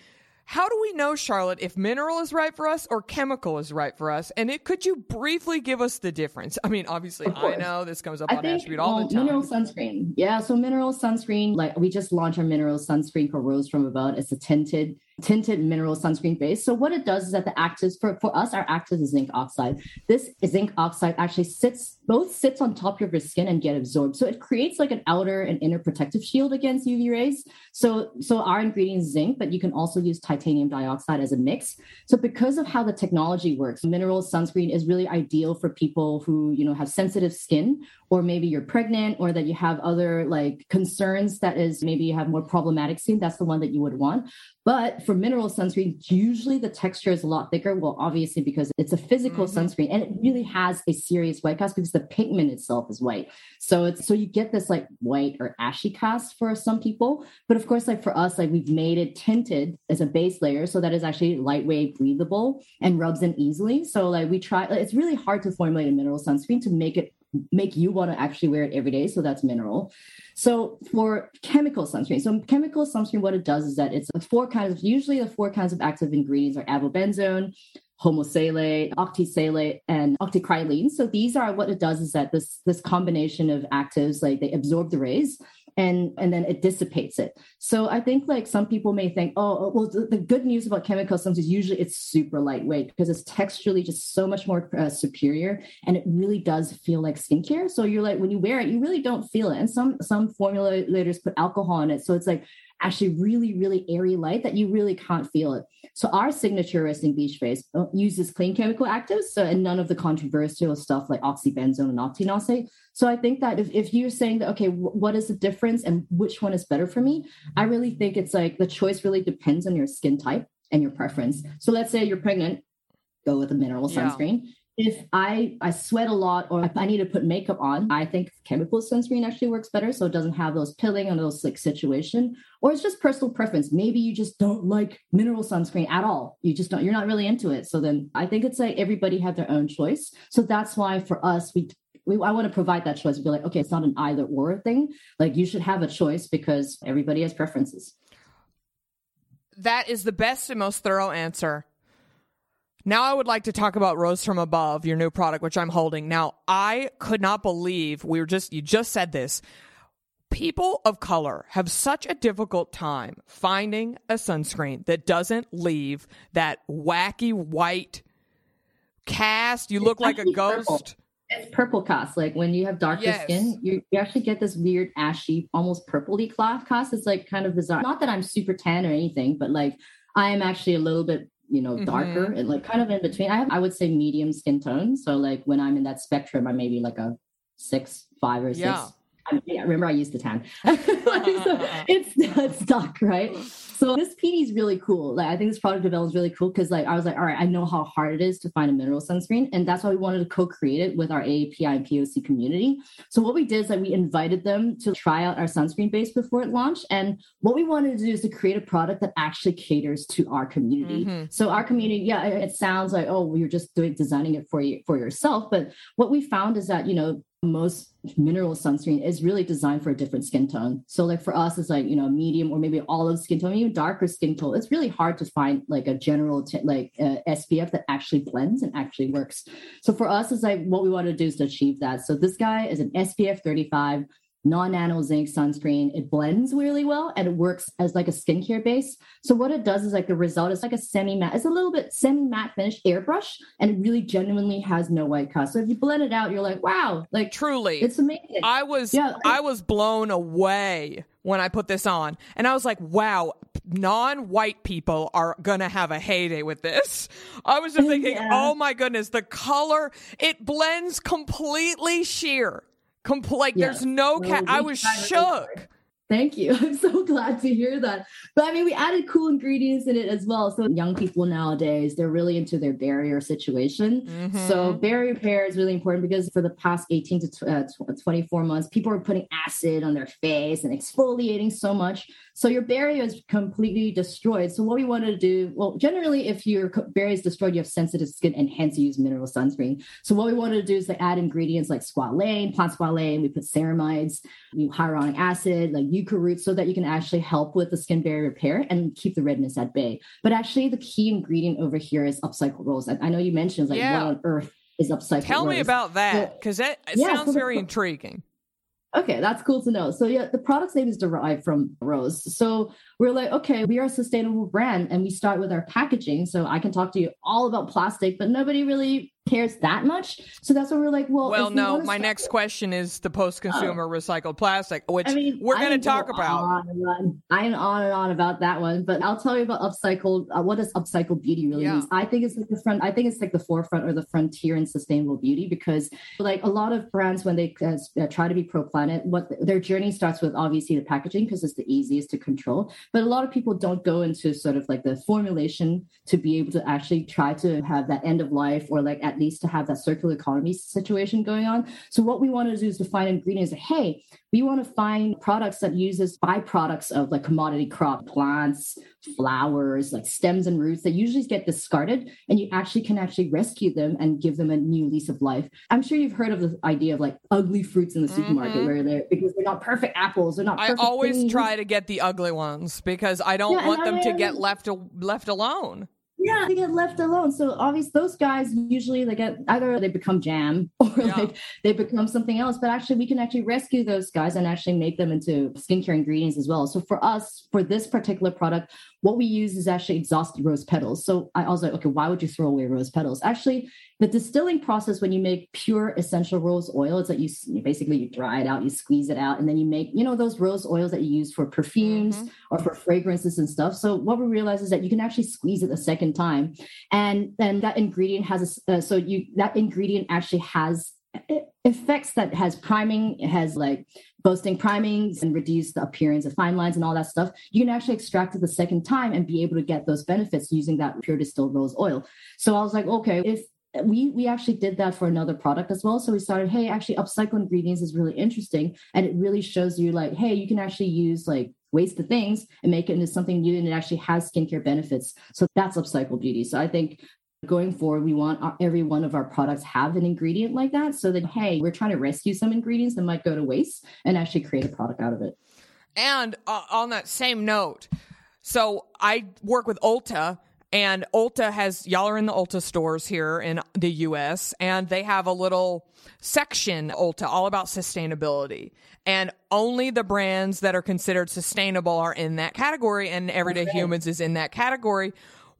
Speaker 1: How do we know, Charlotte, if mineral is right for us or chemical is right for us? And it could you briefly give us the difference? I mean, obviously, I know this comes up I on think, Natch Beaut all well, the time.
Speaker 2: Mineral sunscreen, yeah. So mineral sunscreen, like we just launched our mineral sunscreen for Rose from Above. It's a tinted tinted mineral sunscreen base. So what it does is that the actives for, for us, our active is zinc oxide. This zinc oxide actually sits both sits on top of your skin and get absorbed. So it creates like an outer and inner protective shield against UV rays. So so our ingredient is zinc, but you can also use titanium dioxide as a mix. So because of how the technology works, mineral sunscreen is really ideal for people who you know have sensitive skin or maybe you're pregnant or that you have other like concerns that is maybe you have more problematic skin that's the one that you would want. But for mineral sunscreen usually the texture is a lot thicker. Well obviously because it's a physical mm-hmm. sunscreen and it really has a serious white cast because the pigment itself is white. So it's so you get this like white or ashy cast for some people. But of course like for us like we've made it tinted as a base layer so that is actually lightweight breathable and rubs in easily. So like we try it's really hard to formulate a mineral sunscreen to make it make you want to actually wear it every day. So that's mineral. So for chemical sunscreen, so chemical sunscreen, what it does is that it's four kinds of, usually the four kinds of active ingredients are avobenzone, homosalate, octisalate, and octocrylene. So these are what it does is that this this combination of actives, like they absorb the rays and and then it dissipates it. So i think like some people may think oh, oh well the, the good news about chemical substances is usually it's super lightweight because it's texturally just so much more uh, superior and it really does feel like skincare. So you're like when you wear it you really don't feel it. And some some formulators put alcohol in it. So it's like actually really, really airy light that you really can't feel it. So our signature resting beach face uh, uses clean chemical actives, so and none of the controversial stuff like oxybenzone and octinoxate. So I think that if, if you're saying that, okay, w- what is the difference and which one is better for me? I really think it's like the choice really depends on your skin type and your preference. So let's say you're pregnant, go with a mineral sunscreen. If I I sweat a lot or if I need to put makeup on, I think chemical sunscreen actually works better, so it doesn't have those pilling and those like situation. Or it's just personal preference. Maybe you just don't like mineral sunscreen at all. You just don't. You're not really into it. So then I think it's like everybody had their own choice. So that's why for us we. We, I want to provide that choice. Be like, okay, it's not an either or thing. Like you should have a choice because everybody has preferences.
Speaker 1: That is the best and most thorough answer now I would like to talk about Rose from Above, your new product, which I'm holding. Now, I could not believe we were just, you just said this. People of color have such a difficult time finding a sunscreen that doesn't leave that wacky white cast. You look like a ghost.
Speaker 2: Purple. It's purple cast. Like when you have darker yes. skin, you, you actually get this weird ashy, almost purpley cloth cast. It's like kind of bizarre. Not that I'm super tan or anything, but like I am actually a little bit you know, mm-hmm. darker and like kind of in between. I have, I would say medium skin tone. So like when I'm in that spectrum, I'm maybe like a six, five or six. Yeah. I remember I used the tan. <laughs> so <laughs> it's it's dark, right? So this PD is really cool. Like I think this product development is really cool because like I was like, all right, I know how hard it is to find a mineral sunscreen, and that's why we wanted to co-create it with our AAPI and POC community. So what we did is that we invited them to try out our sunscreen base before it launched, and what we wanted to do is to create a product that actually caters to our community. Mm-hmm. So our community, yeah, it sounds like oh, you're just doing designing it for you for yourself, but what we found is that you know most mineral sunscreen is really designed for a different skin tone. So like for us, it's like, you know, medium or maybe olive skin tone, even darker skin tone. It's really hard to find like a general t- like uh, SPF that actually blends and actually works. So for us, it's like what we want to do is to achieve that. So this guy is an SPF 35 non-nano zinc sunscreen. It blends really well and it works as like a skincare base. So what it does is like the result is like a semi-matte. It's a little bit semi-matte finish airbrush and it really genuinely has no white cast. So if you blend it out, you're like, wow, like
Speaker 1: truly,
Speaker 2: it's amazing.
Speaker 1: I was yeah, I was blown away when I put this on. And I was like, wow, non white people are to have a heyday with this. I was just <laughs> thinking, yeah. oh my goodness, the color, it blends completely sheer. Compl- like yeah. there's no cat. I was shook.
Speaker 2: Thank you. <laughs> I'm so glad to hear that. But I mean, we added cool ingredients in it as well. So young people nowadays, they're really into their barrier situation. Mm-hmm. So barrier repair is really important because for the past 18 to uh, 24 months, people are putting acid on their face and exfoliating so much. So your barrier is completely destroyed. So what we wanted to do, well, generally, if your barrier is destroyed, you have sensitive skin and hence you use mineral sunscreen. So what we wanted to do is to add ingredients like squalane, plant squalane, we put ceramides, we hyaluronic acid, like yucca root, so that you can actually help with the skin barrier repair and keep the redness at bay. But actually the key ingredient over here is upcycled rose. I, I know you mentioned like yeah. what on earth is upcycled
Speaker 1: Tell
Speaker 2: rose.
Speaker 1: me about that because it yeah, sounds so very intriguing.
Speaker 2: Okay, that's cool to know. So yeah, the product's name is derived from rose. So we're like, okay, we are a sustainable brand and we start with our packaging. So I can talk to you all about plastic, but nobody really cares that much. So that's what we're like, well,
Speaker 1: well, no, my next question is the post-consumer oh. recycled plastic, which I mean, we're going to talk about.
Speaker 2: I'm on and on about that one, but I'll tell you about upcycled. Uh, what does upcycled beauty really yeah. mean? I think it's like the front. I think it's like the forefront or the frontier in sustainable beauty because, like a lot of brands, when they uh, uh try to be pro planet, what their journey starts with obviously the packaging because it's the easiest to control. But a lot of people don't go into sort of like the formulation to be able to actually try to have that end of life or like at least to have that circular economy situation going on. So what we want to do is to find ingredients that, hey, we want to find products that uses byproducts of like commodity crop plants, flowers, like stems and roots that usually get discarded. And you actually can actually rescue them and give them a new lease of life. I'm sure you've heard of the idea of like ugly fruits in the supermarket mm-hmm. where they're because they're not perfect apples. They're not I
Speaker 1: always
Speaker 2: things.
Speaker 1: try to get the ugly ones because I don't yeah, want them I, to get left left alone.
Speaker 2: Yeah, they get left alone. So obviously, those guys usually they get either they become jam <laughs> or yeah. like they become something else. But actually, we can actually rescue those guys and actually make them into skincare ingredients as well. So for us, for this particular product, what we use is actually exhausted rose petals. So I was like, okay, why would you throw away rose petals? Actually, the distilling process when you make pure essential rose oil is that you, you, basically you dry it out, you squeeze it out, and then you make you know those rose oils that you use for perfumes mm-hmm. or for fragrances and stuff. So what we realize is that you can actually squeeze it a second time, and then that ingredient has a, uh, so you that ingredient actually has effects that has priming, it has like boosting primings and reduce the appearance of fine lines and all that stuff. You can actually extract it the second time and be able to get those benefits using that pure distilled rose oil. So I was like, okay, if we we actually did that for another product as well. So we started, hey, actually upcycle ingredients is really interesting. And it really shows you like, hey, you can actually use like wasted things and make it into something new and it actually has skincare benefits. So that's upcycle beauty. So I think going forward we want our, every one of our products have an ingredient like that so that hey we're trying to rescue some ingredients that might go to waste and actually create a product out of it
Speaker 1: and uh, on that same note so i work with ulta and Ulta has, y'all are in the Ulta stores here in the US, and they have a little section, Ulta, all about sustainability. And only the brands that are considered sustainable are in that category, and Everyday okay. Humans is in that category.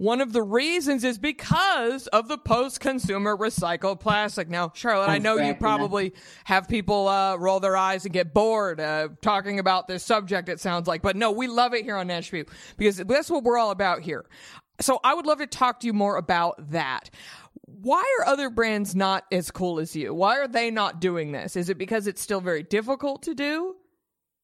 Speaker 1: One of the reasons is because of the post consumer recycled plastic. Now, Charlotte, I know you probably have people uh, roll their eyes and get bored uh, talking about this subject, it sounds like. But no, we love it here on Natch Beaut because that's what we're all about here. So I would love to talk to you more about that. Why are other brands not as cool as you? Why are they not doing this? Is it because it's still very difficult to do?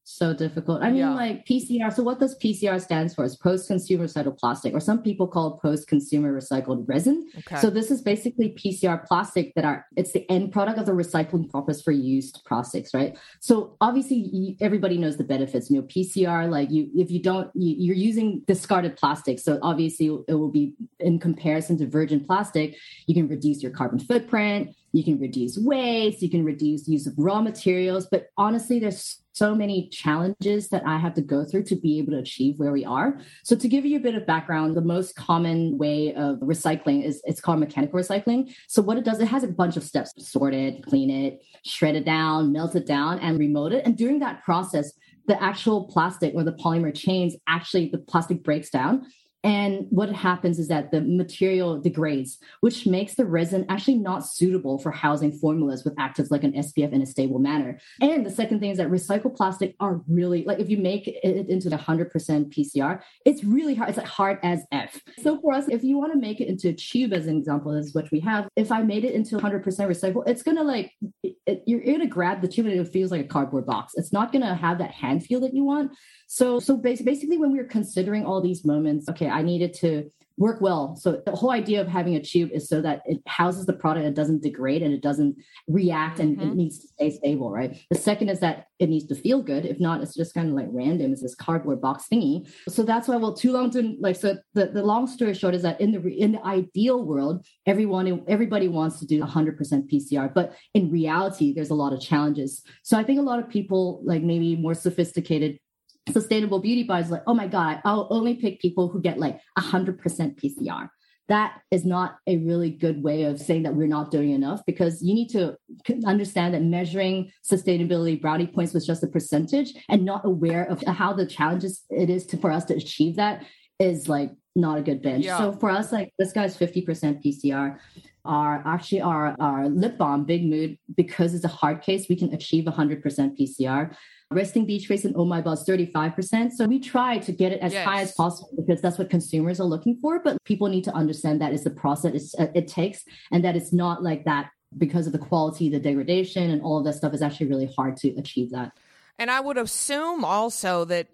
Speaker 2: So difficult. I mean, yeah. like PCR. So, what does PCR stands for? Is post-consumer recycled plastic, or some people call it post-consumer recycled resin. Okay. So, this is basically PCR plastic that are it's the end product of the recycling process for used plastics, right? So, obviously, everybody knows the benefits. You know, PCR, like you, if you don't, you're using discarded plastic. So, obviously, it will be in comparison to virgin plastic. You can reduce your carbon footprint. You can reduce waste. You can reduce use of raw materials. But honestly, there's so many challenges that I have to go through to be able to achieve where we are. So to give you a bit of background, the most common way of recycling is it's called mechanical recycling. So what it does, it has a bunch of steps: sort it, clean it, shred it down, melt it down, and remote it. And during that process, the actual plastic or the polymer chains actually the plastic breaks down and what happens is that the material degrades, which makes the resin actually not suitable for housing formulas with actives like an SPF in a stable manner. And the second thing is that recycled plastic are really like if you make it into the 100% PCR, it's really hard. It's like hard as F. So for us, if you want to make it into a tube, as an example, is what we have. If I made it into 100% recyclable, it's gonna like it, you're gonna grab the tube and it feels like a cardboard box. It's not gonna have that hand feel that you want. So, so basically, when we were considering all these moments, okay, I needed to work well. So the whole idea of having a tube is so that it houses the product, it doesn't degrade and it doesn't react and mm-hmm. it needs to stay stable, right? The second is that it needs to feel good. If not, it's just kind of like random. It's this cardboard box thingy. So that's why, well, too long to like, so the, the long story short is that in the, in the ideal world, everyone, everybody wants to do 100% PCR, but in reality, there's a lot of challenges. So I think a lot of people like maybe more sophisticated sustainable beauty bars like oh my god i'll only pick people who get like 100% pcr that is not a really good way of saying that we're not doing enough because you need to understand that measuring sustainability brownie points was just a percentage and not aware of how the challenges it is to, for us to achieve that is like not a good bench. Yeah. So for us, like this guy's 50% PCR. Our actually our our lip balm, Big Mood, because it's a hard case, we can achieve 100% PCR. Resting Beach Face and Oh My Buzz 35%. So we try to get it as yes. high as possible because that's what consumers are looking for. But people need to understand that it's the process uh, it takes and that it's not like that because of the quality, the degradation, and all of that stuff is actually really hard to achieve that.
Speaker 1: And I would assume also that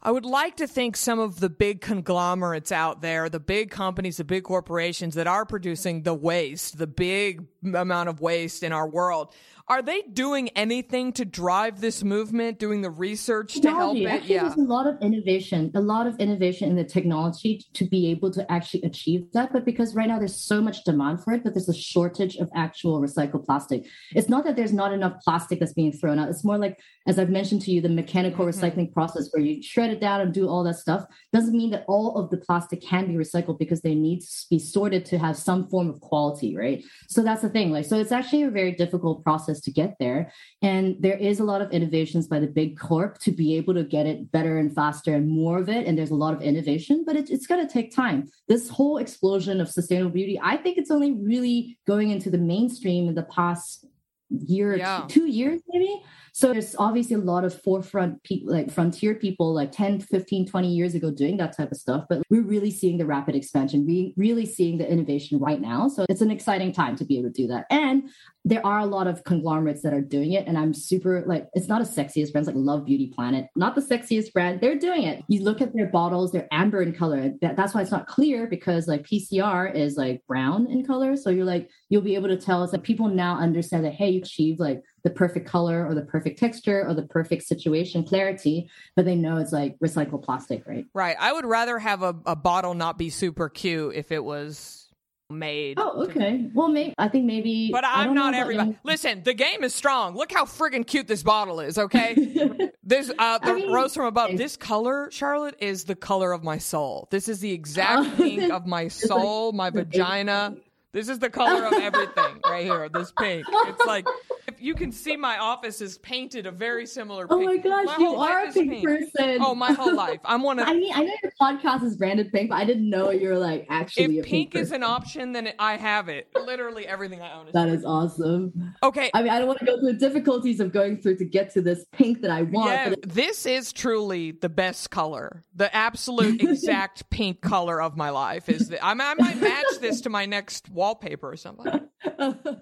Speaker 1: I would like to think some of the big conglomerates out there, the big companies, the big corporations that are producing the waste, the big amount of waste in our world, are they doing anything to drive this movement, doing the research to technology. help it?
Speaker 2: Actually, yeah. there's a lot of innovation, a lot of innovation in the technology to be able to actually achieve that. But because right now there's so much demand for it, but there's a shortage of actual recycled plastic. It's not that there's not enough plastic that's being thrown out. It's more like, as I've mentioned to you, the mechanical mm-hmm. recycling process where you shred it down and do all that stuff doesn't mean that all of the plastic can be recycled because they need to be sorted to have some form of quality, right? So that's the thing. Like, so it's actually a very difficult process to get there. And there is a lot of innovations by the big corp to be able to get it better and faster and more of it. And there's a lot of innovation, but it, it's going to take time. This whole explosion of sustainable beauty, I think it's only really going into the mainstream in the past year, yeah. two, two years maybe. So there's obviously a lot of forefront people, like frontier people, like 10, 15, 20 years ago doing that type of stuff. But we're really seeing the rapid expansion, we really seeing the innovation right now. So it's an exciting time to be able to do that. And there are a lot of conglomerates that are doing it. And I'm super like, it's not as sexiest brands like Love Beauty Planet, not the sexiest brand. They're doing it. You look at their bottles, they're amber in color. That, that's why it's not clear because like PCR is like brown in color. So you're like, you'll be able to tell us that people now understand that, hey, you achieved like the perfect color or the perfect texture or the perfect situation clarity, but they know it's like recycled plastic, right?
Speaker 1: Right. I would rather have a, a bottle not be super cute if it was made.
Speaker 2: Oh, okay. Well, maybe I think maybe.
Speaker 1: But I'm not everybody. Listen, the game is strong. Look how friggin' cute this bottle is. Okay, <laughs> this uh, the I mean, rose from above. This color, Charlotte, is the color of my soul. This is the exact pink of my <laughs> soul, my vagina. This is the color of everything <laughs> right here. This pink. It's like if you can see my office is painted a very similar
Speaker 2: pink. Oh my gosh, my you are a pink, pink, person.
Speaker 1: Oh, my whole life. I'm one of <laughs>
Speaker 2: I mean, I know your podcast is branded pink, but I didn't know you're like actually
Speaker 1: if pink, pink is an option, then I have it. Literally everything I own is
Speaker 2: That
Speaker 1: pink.
Speaker 2: is awesome.
Speaker 1: Okay.
Speaker 2: I mean, I don't want to go through the difficulties of going through to get to this pink that I want. Yeah,
Speaker 1: it- this is truly the best color. The absolute <laughs> exact pink color of my life is that I, I might match this to my next wallpaper or something. <laughs>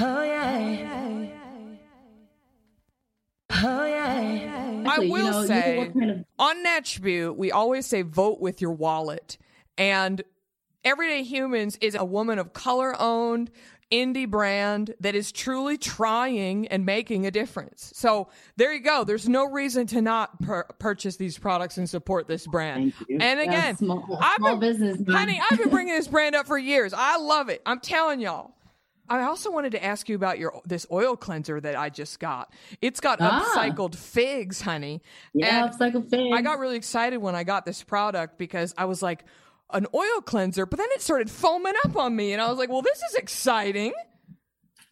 Speaker 1: Oh yeah. Oh yeah. I will you know, say kind of- on Natchbeaut, we always say vote with your wallet. And Everyday Humans is a woman of color owned indie brand that is truly trying and making a difference. So there you go. There's no reason to not per- purchase these products and support this brand. And again, yeah,
Speaker 2: small, I've been, business,
Speaker 1: honey, I've been bringing this brand up for years. I love it. I'm telling y'all. I also wanted to ask you about your this oil cleanser that I just got. It's got ah. upcycled figs, honey.
Speaker 2: Yeah, and upcycled figs.
Speaker 1: I got really excited when I got this product because I was like, an oil cleanser, but then it started foaming up on me, and I was like, well, this is exciting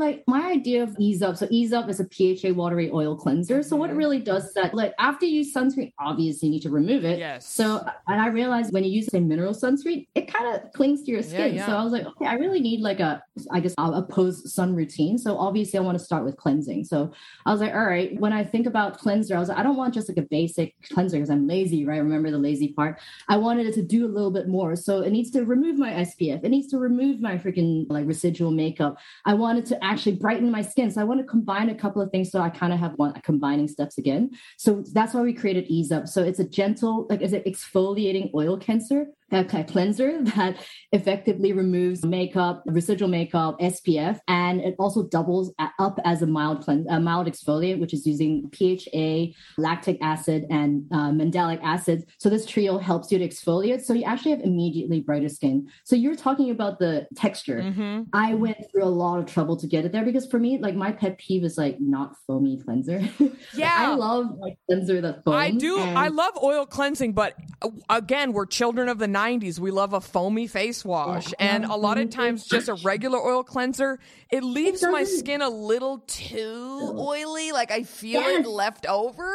Speaker 2: like my idea of ease up so ease up is a pha watery oil cleanser. So what it mm-hmm. really does is that like after you use sunscreen obviously you need to remove it.
Speaker 1: Yes.
Speaker 2: So and i realized when you use a mineral sunscreen it kind of clings to your skin. Yeah, yeah. so i was like okay i really need like a i guess a post sun routine. So obviously i want to start with cleansing. So i was like all right when i think about cleanser i was like i don't want just like a basic cleanser because i'm lazy right? Remember the lazy part? I wanted it to do a little bit more. So it needs to remove my spf it needs to remove my freaking like residual makeup. I wanted to actually brighten my skin. So I want to combine a couple of things so I kind of have one combining steps again. So that's why we created Ease Up. So it's a gentle, like it's an exfoliating oil cleanser a cleanser <laughs> that effectively removes makeup, residual makeup, SPF, and it also doubles up as a mild cleanse, a mild exfoliant, which is using PHA, lactic acid, and uh, mandelic acid. So this trio helps you to exfoliate, so you actually have immediately brighter skin. So you're talking about the texture. Mm-hmm. I went through a lot of trouble to get it there because for me, like my pet peeve is like not foamy cleanser. <laughs>
Speaker 1: Yeah,
Speaker 2: I love like cleanser that foams.
Speaker 1: I do. And- I love oil cleansing, but uh, again, we're children of the 90s. We love a foamy face wash. Oh, and a lot of times, just a regular oil cleanser, it leaves it my skin a little too oily. Like I feel yes. it left over.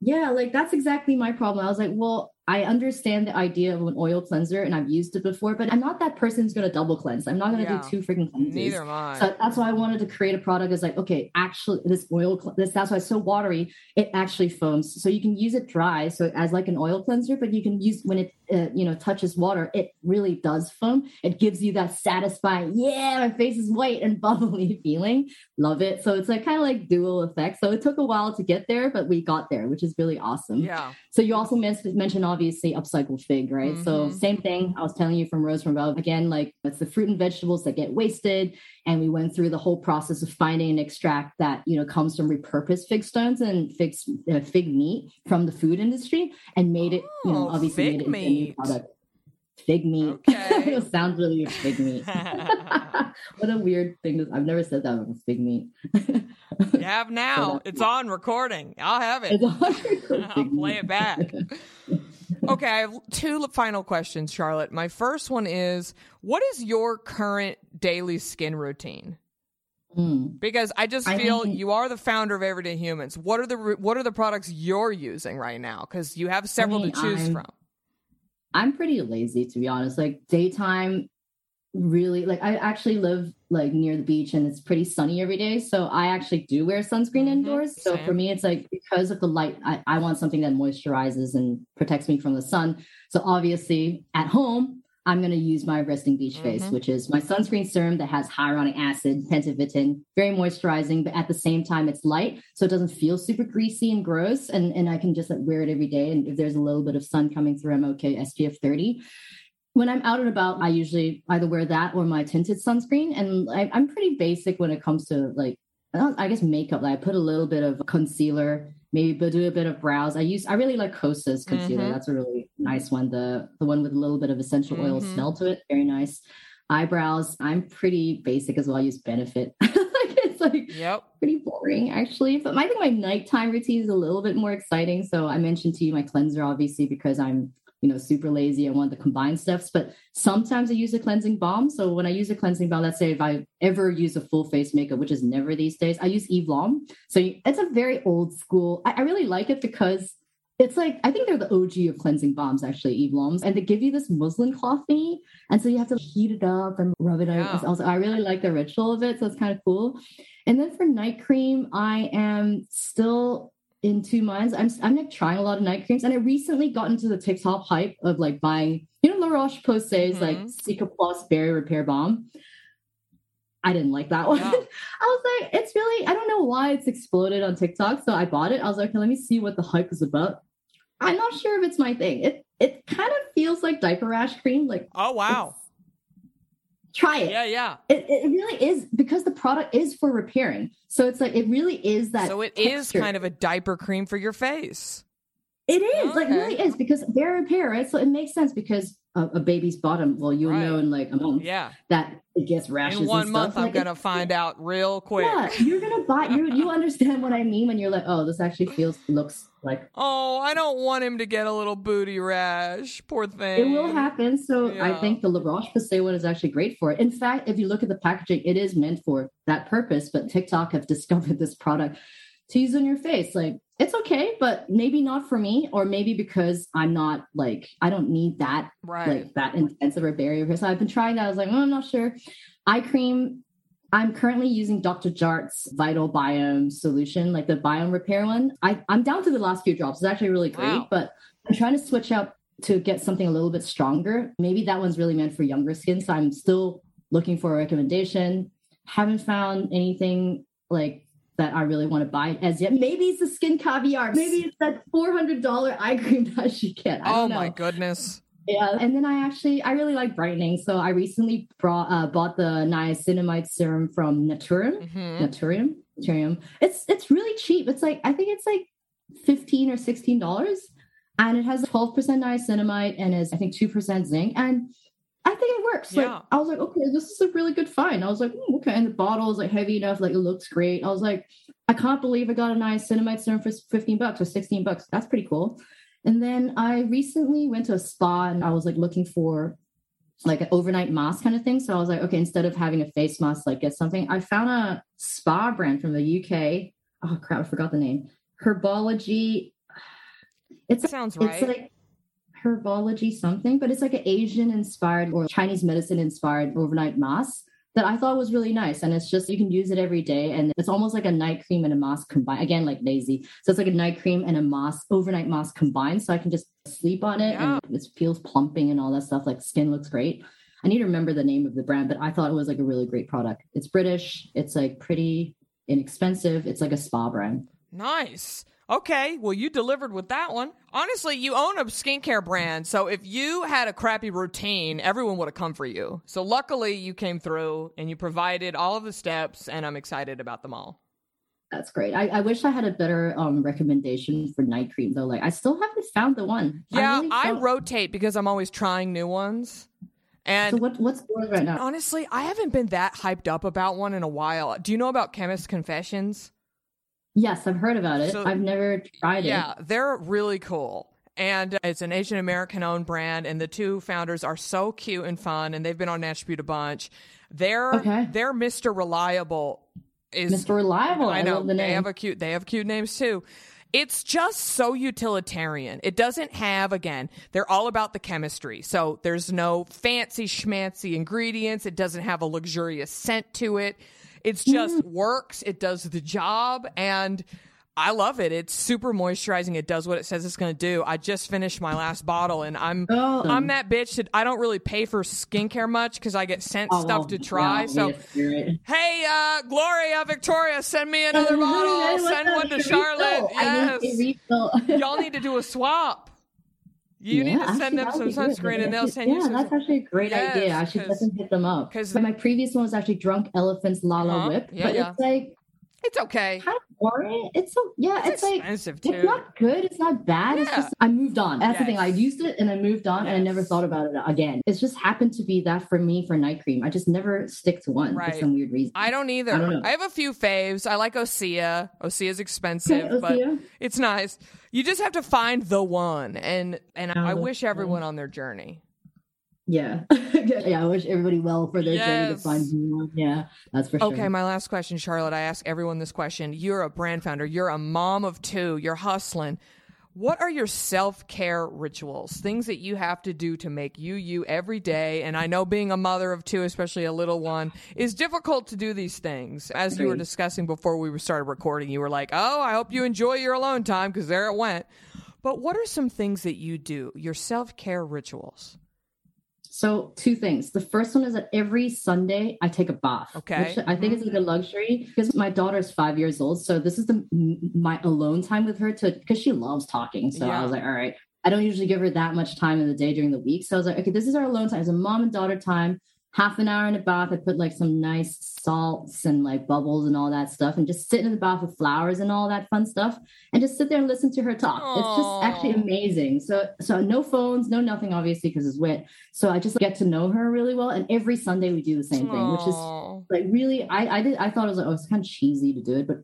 Speaker 2: Yeah, like that's exactly my problem. I was like, well, I understand the idea of an oil cleanser and I've used it before, but I'm not that person who's going to double cleanse. I'm not going to yeah. do two freaking cleanses.
Speaker 1: Neither am I.
Speaker 2: So that's why I wanted to create a product that's like, okay, actually, this oil, this that's why it's so watery. It actually foams, so you can use it dry, so as like an oil cleanser, but you can use when it, uh, you know, touches water, it really does foam. It gives you that satisfying, yeah, my face is white and <laughs> bubbly feeling. Love it. So it's like kind of like dual effect. So it took a while to get there, but we got there, which is really awesome.
Speaker 1: Yeah.
Speaker 2: So you also mentioned, mentioned obviously upcycled fig, right? Mm-hmm. So same thing. I was telling you from Rose from Above again, like it's the fruit and vegetables that get wasted, and we went through the whole process of finding an extract that you know comes from repurposed fig stones and fig uh, fig meat from the food industry, and made it, you know, oh, obviously made it into a new product fig meat. Okay. <laughs> it sounds really weird, fig meat. <laughs> what a weird thing. To, I've never said that with fig meat.
Speaker 1: you have <laughs> now. it's on recording. I'll have it. I'll play it back. okay, I have two final questions, Charlotte. My first one is what is your current daily skin routine? Mm. Because I just feel I you are the founder of Everyday Humans. What are the what are the products you're using right now? Because you have several I mean, to choose
Speaker 2: I'm,
Speaker 1: from.
Speaker 2: I'm pretty lazy to be honest. Like daytime really like I actually live like near the beach and it's pretty sunny every day. So I actually do wear sunscreen mm-hmm. indoors. So for me it's like because of the light, I, I want something that moisturizes and protects me from the sun. So obviously at home, I'm going to use my resting beach face, mm-hmm. which is my sunscreen serum that has hyaluronic acid, pentavitin, very moisturizing, but at the same time it's light, so it doesn't feel super greasy and gross. And and I can just like wear it every day. And if there's a little bit of sun coming through, I'm okay. SPF 30. When I'm out and about, I usually either wear that or my tinted sunscreen. And I, I'm pretty basic when it comes to like I guess makeup. Like I put a little bit of concealer maybe do a bit of brows. I use I really like Kosas concealer. Mm-hmm. That's a really nice one. The the one with a little bit of essential oil mm-hmm. smell to it. Very nice. Eyebrows. I'm pretty basic as well. I use Benefit. <laughs> it's like yep. pretty boring actually. But I think my nighttime routine is a little bit more exciting. So I mentioned to you my cleanser, obviously, because I'm you know, super lazy. I want the combined stuffs, but sometimes I use a cleansing balm. So when I use a cleansing balm, let's say if I ever use a full face makeup, which is never these days, I use Eve Lom. So it's a very old school. I, I really like it because it's like I think they're the OG of cleansing balms, actually, Eve Loms, and they give you this muslin cloth thingy, and so you have to heat it up and rub it out. Also, I really like the ritual of it, so it's kind of cool. And then for night cream, I am still in two minds. I'm I'm like trying a lot of night creams, and I recently got into the TikTok hype of like buying, you know, La Roche Posay's mm-hmm. like Cicaplast Barrier Repair Balm. I didn't like that one. Yeah. <laughs> I was like, it's really, I don't know why it's exploded on TikTok. So I bought it. I was like, okay, let me see what the hype is about. I'm not sure if it's my thing. It it kind of feels like diaper rash cream. Like,
Speaker 1: oh wow,
Speaker 2: try it.
Speaker 1: Yeah, yeah.
Speaker 2: It, it really is because the product is for repairing. So it's like it really is that.
Speaker 1: So it texture. is kind of a diaper cream for your face.
Speaker 2: It is okay. like really is because they're repair, right? So it makes sense because a, a baby's bottom. Well, you'll right. know in like a month.
Speaker 1: Yeah.
Speaker 2: That it gets rashes.
Speaker 1: In one
Speaker 2: month,
Speaker 1: I'm like, gonna find out real quick.
Speaker 2: Yeah, you're gonna buy. You you <laughs> understand what I mean when you're like, oh, this actually feels looks like.
Speaker 1: Oh, I don't want him to get a little booty rash. Poor thing.
Speaker 2: It will happen. So yeah. I think the La Roche Posay one is actually great for it. In fact, if you look at the packaging, it is meant for that purpose. But TikTok have <laughs> discovered this product to use on your face. Like it's okay, but maybe not for me, or maybe because I'm not like I don't need that right. like that intensive a barrier. So I've been trying that. I was like, oh, I'm not sure. Eye cream. I'm currently using Dr. Jart's Vital Biome solution, like the biome repair one. I, I'm down to the last few drops. It's actually really great, wow. but I'm trying to switch up to get something a little bit stronger. Maybe that one's really meant for younger skin. So I'm still looking for a recommendation. Haven't found anything like that I really want to buy as yet. Maybe it's the skin caviar. Maybe it's that four hundred dollar eye cream <laughs> that should get. Oh
Speaker 1: my goodness.
Speaker 2: Yeah, and then I actually I really like brightening, so I recently brought uh, bought the niacinamide serum from Naturium. Mm-hmm. Naturium, Naturium. It's it's really cheap. It's like I think it's like fifteen or sixteen dollars, and it has twelve percent niacinamide and is I think two percent zinc. And I think it works. Yeah. Like I was like, okay, this is a really good find. I was like, mm, okay, and the bottle is like heavy enough, like it looks great. I was like, I can't believe I got a niacinamide serum for 15 bucks or 16 bucks. That's pretty cool. And then I recently went to a spa and I was like looking for like an overnight mask kind of thing. So I was like, okay, instead of having a face mask, like get something. I found a spa brand from the UK. Oh crap, I forgot the name. Herbology. <sighs>
Speaker 1: It sounds right.
Speaker 2: It's like herbology something, but it's like an Asian inspired or Chinese medicine inspired overnight mask that I thought was really nice. And it's just, you can use it every day. And it's almost like a night cream and a mask combined. Again, like lazy. So it's like a night cream and a mask, overnight mask combined. So I can just sleep on it yeah. and it feels plumping and all that stuff. Like skin looks great. I need to remember the name of the brand, but I thought it was like a really great product. It's British. It's like pretty inexpensive. It's like a spa brand.
Speaker 1: Nice. Okay, well, you delivered with that one. Honestly, you own a skincare brand, so if you had a crappy routine, everyone would have come for you. So luckily, you came through and you provided all of the steps, and I'm excited about them all.
Speaker 2: That's great. I, I wish I had a better um, recommendation for night cream though. Like I still haven't found the one.
Speaker 1: Yeah, I, really I rotate because I'm always trying new ones. And
Speaker 2: so what, what's going right now?
Speaker 1: Honestly, I haven't been that hyped up about one in a while. Do you know about Chemist Confessions?
Speaker 2: Yes, I've heard about it. So, I've never tried
Speaker 1: it. Yeah, they're really cool. And uh, it's an Asian American owned brand, and the two founders are so cute and fun, and they've been on Beaut a bunch. They're okay. they're Mr. Reliable is
Speaker 2: Mr. Reliable. I know I the
Speaker 1: they have a cute they have cute names too. It's just so utilitarian. It doesn't have, again, they're all about the chemistry. So there's no fancy schmancy ingredients. It doesn't have a luxurious scent to it. It's just mm. works. It does the job. And I love it. It's super moisturizing. It does what it says it's going to do. I just finished my last bottle, and I'm oh. I'm that bitch that I don't really pay for skincare much because I get sent oh, stuff to try. Yeah, so, hey, uh, Gloria, Victoria, send me another bottle. Send one to Charlotte. Yes, <laughs> y'all need to do a swap. You yeah, need to send them some sunscreen and they'll send
Speaker 2: yeah,
Speaker 1: you some.
Speaker 2: Yeah, that's actually a great yes, idea. I should let them hit them up. Because my previous one was actually Drunk Elephant's Lala uh-huh, Whip. Yeah, but yeah. it's like
Speaker 1: it's okay.
Speaker 2: Kind of boring. It's so yeah.
Speaker 1: It's,
Speaker 2: it's like
Speaker 1: expensive too.
Speaker 2: It's not good. It's not bad. Yeah. It's just I moved on. That's yes. the thing. I used it and I moved on yes. and I never thought about it again. It's just happened to be that for me for night cream. I just never stick to one right. for some weird reason.
Speaker 1: I don't either. I, don't I have a few faves. I like Osea. Osea's expensive, <laughs> okay, but it's nice. You just have to find the one, and and I wish everyone on their journey.
Speaker 2: Yeah. <laughs> <laughs> yeah. I wish everybody well for their yes. journey to find. Yeah, that's for sure.
Speaker 1: Okay, my last question, Charlotte. I ask everyone this question. You're a brand founder, you're a mom of two, you're hustling. What are your self care rituals? Things that you have to do to make you you every day? And I know being a mother of two, especially a little one, is difficult to do these things. As you were discussing before we started recording, you were like, oh, I hope you enjoy your alone time because there it went. But what are some things that you do, your self care rituals?
Speaker 2: So two things. The first one is that every Sunday I take a bath.
Speaker 1: Okay.
Speaker 2: Which I think mm-hmm. is like a luxury because my daughter is five years old. So this is the my alone time with her to because she loves talking. So yeah. I was like, all right. I don't usually give her that much time in the day during the week. So I was like, okay, this is our alone time. It's a mom and daughter time half an hour in a bath. I put like some nice salts and like bubbles and all that stuff and just sit in the bath with flowers and all that fun stuff and just sit there and listen to her talk. Aww. It's just actually amazing. So so no phones, no nothing obviously because it's wet. So I just get to know her really well. And every Sunday we do the same thing, which is like really I I did I thought it was like oh it's kind of cheesy to do it, but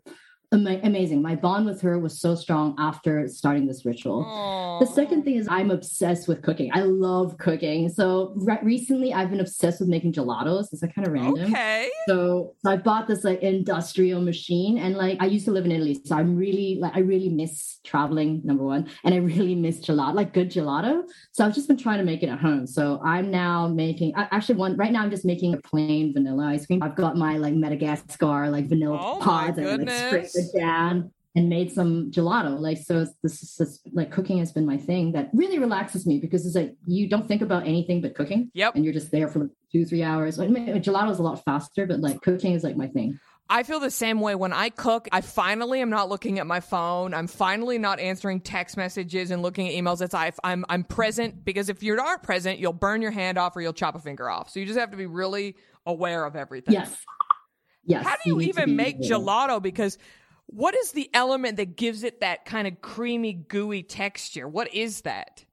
Speaker 2: amazing. My bond with her was so strong after starting this ritual. Aww. The second thing is I'm obsessed with cooking. I love cooking. So re- recently I've been obsessed with making gelatos. It's like kind of random.
Speaker 1: Okay.
Speaker 2: So, so I bought this like industrial machine and like I used to live in Italy. So I'm really like I really miss traveling, number one. And I really miss gelato, like good gelato. So I've just been trying to make it at home. So I'm now making I actually one right now I'm just making a plain vanilla ice cream. I've got my like Madagascar like vanilla
Speaker 1: oh
Speaker 2: pods
Speaker 1: and like
Speaker 2: down and made some gelato. Like so, this is like cooking has been my thing that really relaxes me because it's like you don't think about anything but cooking.
Speaker 1: Yep,
Speaker 2: and you're just there for two three hours. I mean, gelato is a lot faster, but like cooking is like my thing.
Speaker 1: I feel the same way when I cook. I finally am not looking at my phone. I'm finally not answering text messages and looking at emails. It's I, I'm I'm present because if you aren't present, you'll burn your hand off or you'll chop a finger off. So you just have to be really aware of everything.
Speaker 2: Yes. Yes.
Speaker 1: How do you, you even make gelato? Because what is the element that gives it that kind of creamy, gooey texture? What is that?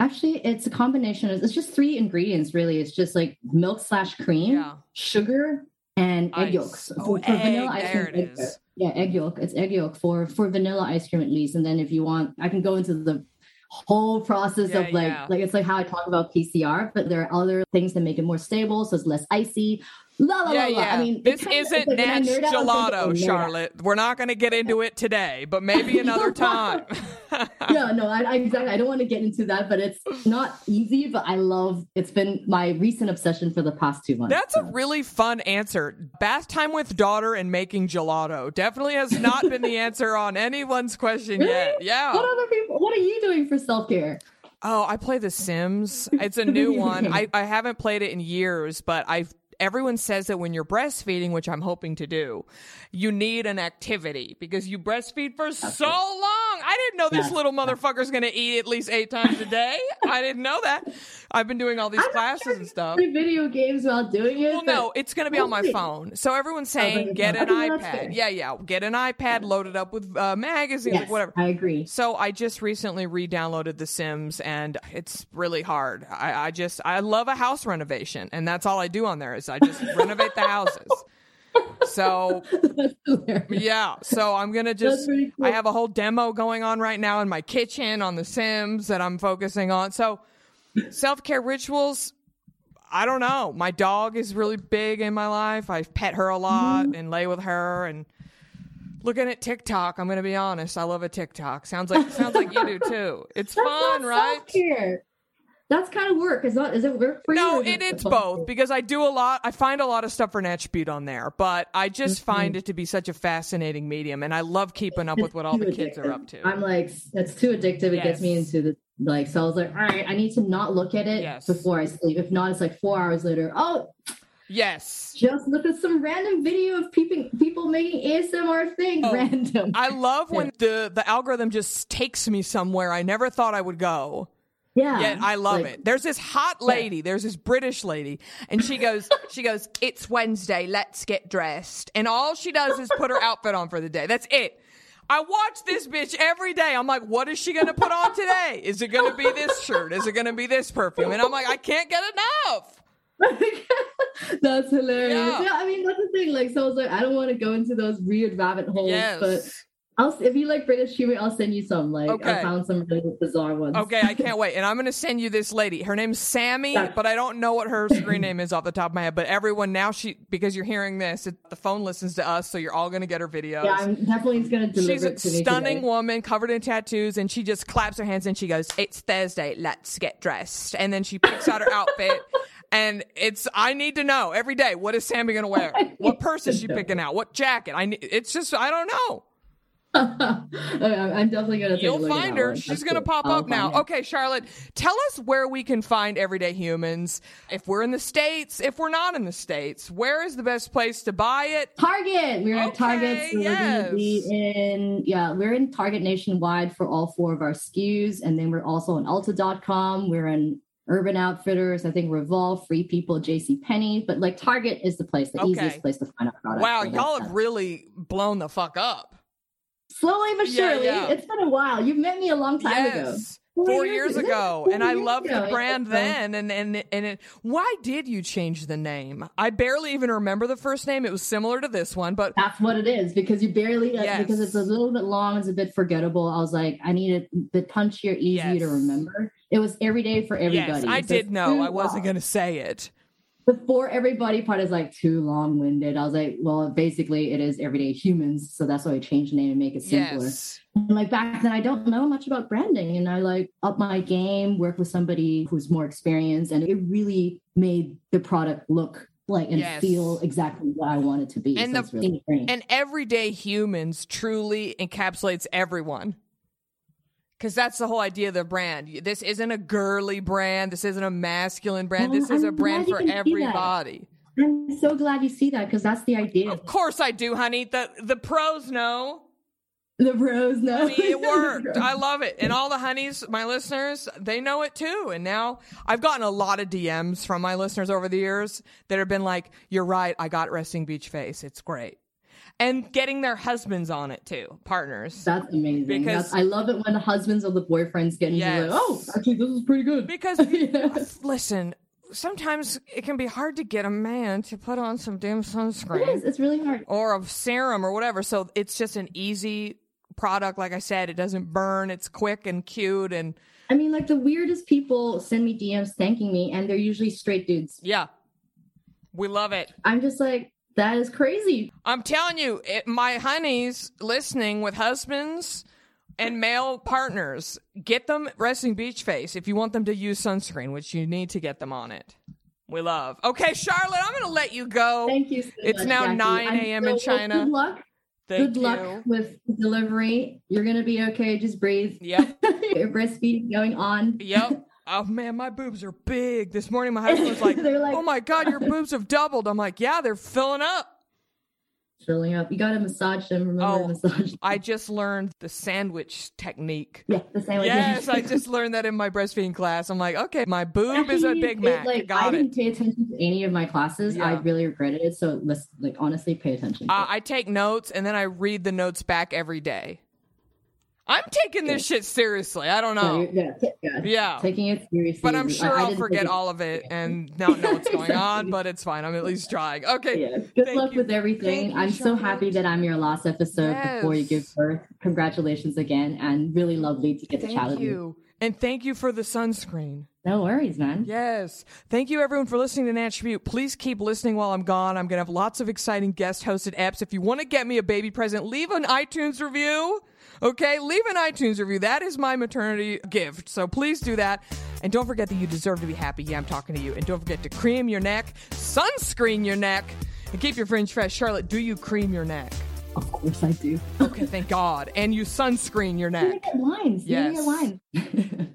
Speaker 2: Actually, it's a combination of it's just three ingredients really. It's just like milk slash cream, yeah. sugar, and ice. egg yolks.
Speaker 1: Oh, for, for egg, vanilla ice cream. Egg,
Speaker 2: yeah, egg yolk. It's egg yolk for for vanilla ice cream at least. And then if you want, I can go into the whole process yeah, of like yeah. like it's like how I talk about PCR, but there are other things that make it more stable, so it's less icy. La, la,
Speaker 1: yeah, la, yeah. I mean, this isn't like Gelato, oh, Charlotte. We're not going to get into it today, but maybe <laughs> another time. <laughs>
Speaker 2: no, no, I, I, exactly. I don't want to get into that, but it's not easy. But I love. It's been my recent obsession for the past two months.
Speaker 1: That's so. a really fun answer. Bath time with daughter and making gelato definitely has not been the answer on anyone's question
Speaker 2: really?
Speaker 1: yet. Yeah.
Speaker 2: What other people? What are you doing for self care?
Speaker 1: Oh, I play The Sims. It's a <laughs> new one. I, I haven't played it in years, but I've everyone says that when you're breastfeeding, which I'm hoping to do, you need an activity because you breastfeed for That's so long. I didn't know this little motherfucker's going to eat at least eight times a day. I didn't know that. I've been doing all these I'm classes and stuff.
Speaker 2: Video games while doing it.
Speaker 1: Well, no, it's going to be on my phone. So everyone's saying get an iPad. Yeah, yeah, get an iPad loaded up with uh, magazines, yes, whatever.
Speaker 2: I agree.
Speaker 1: So I just recently re-downloaded The Sims, and it's really hard. I, I just I love a house renovation, and that's all I do on there is I just renovate the houses. <laughs> So yeah, so I'm gonna just cool. I have a whole demo going on right now in my kitchen on The Sims that I'm focusing on. So self care rituals. I don't know. My dog is really big in my life. I pet her a lot mm-hmm. and lay with her and looking at TikTok. I'm to be honest. I love a TikTok. Sounds like sounds like you do too. It's fun, right?
Speaker 2: Self-care. That's kind of work. Is that is it work for
Speaker 1: no,
Speaker 2: you?
Speaker 1: No, it, it's both because I do a lot. I find a lot of stuff for Natch Beaut on there, but I just mm-hmm. find it to be such a fascinating medium, and I love keeping up with what all the kids are up to.
Speaker 2: I'm like, it's too addictive. Yes. It gets me into the like. So I was like, all right, I need to not look at it yes. before I sleep. If not, it's like four hours later. Oh,
Speaker 1: Yes.
Speaker 2: Just look at some random video of people people making ASMR things oh, random.
Speaker 1: I love when <laughs> the the algorithm just takes me somewhere I never thought I would go.
Speaker 2: Yeah.
Speaker 1: I love like, it. There's this hot lady, yeah. there's this British lady, and she goes, <laughs> she goes, It's Wednesday, let's get dressed. And all she does is put her outfit on for the day. That's it. I watch this bitch every day. I'm like, what is she gonna put on today? Is it gonna be this shirt? Is it gonna be this perfume? And I'm like, I can't get enough. <laughs>
Speaker 2: that's hilarious. Yeah. yeah. I mean that's the thing. Like, so I was like, I don't want to go into those weird rabbit holes, yes. but I'll if you like British humor, I'll send you some. Like okay. I found some really bizarre ones.
Speaker 1: Okay, I can't <laughs> wait. And I'm gonna send you this lady. Her name's Sammy, but I don't know what her screen <laughs> name is off the top of my head. But everyone now she because you're hearing this, it, the phone listens to us, so you're all gonna get her videos.
Speaker 2: Yeah, I'm definitely gonna deliver
Speaker 1: She's a stunning woman covered in tattoos, and she just claps her hands and she goes, "It's Thursday, let's get dressed." And then she picks out her outfit. <laughs> And it's I need to know every day what is Sammy gonna wear? What purse is she picking out? What jacket? I need, it's just I don't know.
Speaker 2: I'm definitely gonna.
Speaker 1: You'll find her. She's That's gonna cool. pop I'll up now. Her. Okay, Charlotte, tell us where we can find everyday humans. If we're in the states, if we're not in the states, where is the best place to buy it?
Speaker 2: Target. We're okay, at Target. So yes. We're gonna be in. Yeah, we're in Target nationwide for all four of our SKUs, and then we're also on Ulta.com. We're in Urban Outfitters, I think Revolve, Free People, J.C. Penney, but like Target is the place, the okay. easiest place to find a product.
Speaker 1: Wow, y'all have really blown the fuck up
Speaker 2: slowly but surely. Yeah, yeah. It's been a while. You've met me a long time yes. ago.
Speaker 1: Four, Four years, years ago, <laughs> Four and I loved ago. the brand then. And and and it, why did you change the name? I barely even remember the first name. It was similar to this one, but
Speaker 2: that's what it is because you barely yes. because it's a little bit long. It's a bit forgettable. I was like, I need it a bit punchier, easier yes. to remember. It was every day for everybody. Yes,
Speaker 1: I so did know. I wasn't going to say it
Speaker 2: the for everybody part is like too long winded. I was like, well, basically it is everyday humans. So that's why I changed the name and make it simpler. Yes. And like back then, I don't know much about branding and I like up my game, work with somebody who's more experienced. And it really made the product look like and yes. feel exactly what I want it to be.
Speaker 1: And, so the, really and everyday humans truly encapsulates everyone because that's the whole idea of the brand. This isn't a girly brand. This isn't a masculine brand. Well, this is I'm a brand for everybody.
Speaker 2: I'm so glad you see that because that's the idea.
Speaker 1: Of course I do, honey. The the pros know.
Speaker 2: The pros know.
Speaker 1: I mean, it <laughs> worked. I love it. And all the honeys, my listeners, they know it too. And now I've gotten a lot of DMs from my listeners over the years that have been like, "You're right. I got resting beach face. It's great." And getting their husbands on it too, partners.
Speaker 2: That's amazing. Because That's, I love it when the husbands or the boyfriends get into yes. like, oh, actually, this is pretty good.
Speaker 1: Because <laughs> listen, sometimes it can be hard to get a man to put on some damn sunscreen.
Speaker 2: It is. It's really hard.
Speaker 1: Or a serum or whatever. So it's just an easy product. Like I said, it doesn't burn. It's quick and cute and.
Speaker 2: I mean, like the weirdest people send me DMs thanking me, and they're usually straight dudes.
Speaker 1: Yeah. We love it.
Speaker 2: I'm just like, that is crazy.
Speaker 1: I'm telling you, it, my honeys listening with husbands and male partners, get them resting beach face if you want them to use sunscreen, which you need to get them on it. We love. Okay, Charlotte, I'm going to let you go.
Speaker 2: Thank you. So
Speaker 1: it's
Speaker 2: much,
Speaker 1: now
Speaker 2: Jackie.
Speaker 1: 9 a.m. in China.
Speaker 2: Good luck. Thank good you. luck with delivery. You're going to be okay. Just breathe.
Speaker 1: Yep.
Speaker 2: Your <laughs> breastfeeding going on.
Speaker 1: Yep. Oh man, my boobs are big. This morning my husband was <laughs> like, like oh my God, your boobs have doubled. I'm like, yeah, they're filling up.
Speaker 2: Filling up. You got to massage them. Remember oh, massage. Them.
Speaker 1: I just learned the sandwich technique.
Speaker 2: Yeah, the sandwich.
Speaker 1: Yes, I just learned that in my breastfeeding class. I'm like, okay, my <laughs> boob is a Big Mac.
Speaker 2: Like,
Speaker 1: got
Speaker 2: I
Speaker 1: it.
Speaker 2: didn't pay attention to any of my classes. Yeah. I really regretted it. So let's like honestly pay attention.
Speaker 1: Uh, I take notes and then I read the notes back every day. I'm taking this shit seriously. I don't know.
Speaker 2: Yeah, yeah,
Speaker 1: yeah.
Speaker 2: taking it seriously.
Speaker 1: But I'm sure I, will forget all of it and not know what's going <laughs> on. But it's fine. I'm at least trying. Okay.
Speaker 2: Yeah. Good luck you. with everything. I'm so happy that I'm your last episode yes. before you give birth. Congratulations again, and really lovely to get
Speaker 1: thank
Speaker 2: to chat with you.
Speaker 1: And thank you for the sunscreen.
Speaker 2: No worries, man.
Speaker 1: Yes. Thank you, everyone, for listening to Natch Beaut. Please keep listening while I'm gone. I'm going to have lots of exciting guest hosted apps. If you want to get me a baby present, leave an iTunes review. Okay, leave an iTunes review. That is my maternity gift. So please do that. And don't forget that you deserve to be happy. Yeah, I'm talking to you. And don't forget to cream your neck, sunscreen your neck, and keep your fringe fresh. Charlotte, do you cream your neck?
Speaker 2: Of course I do.
Speaker 1: okay, thank God. And you sunscreen your neck.
Speaker 2: You get lines.
Speaker 1: Yes.
Speaker 2: You get lines.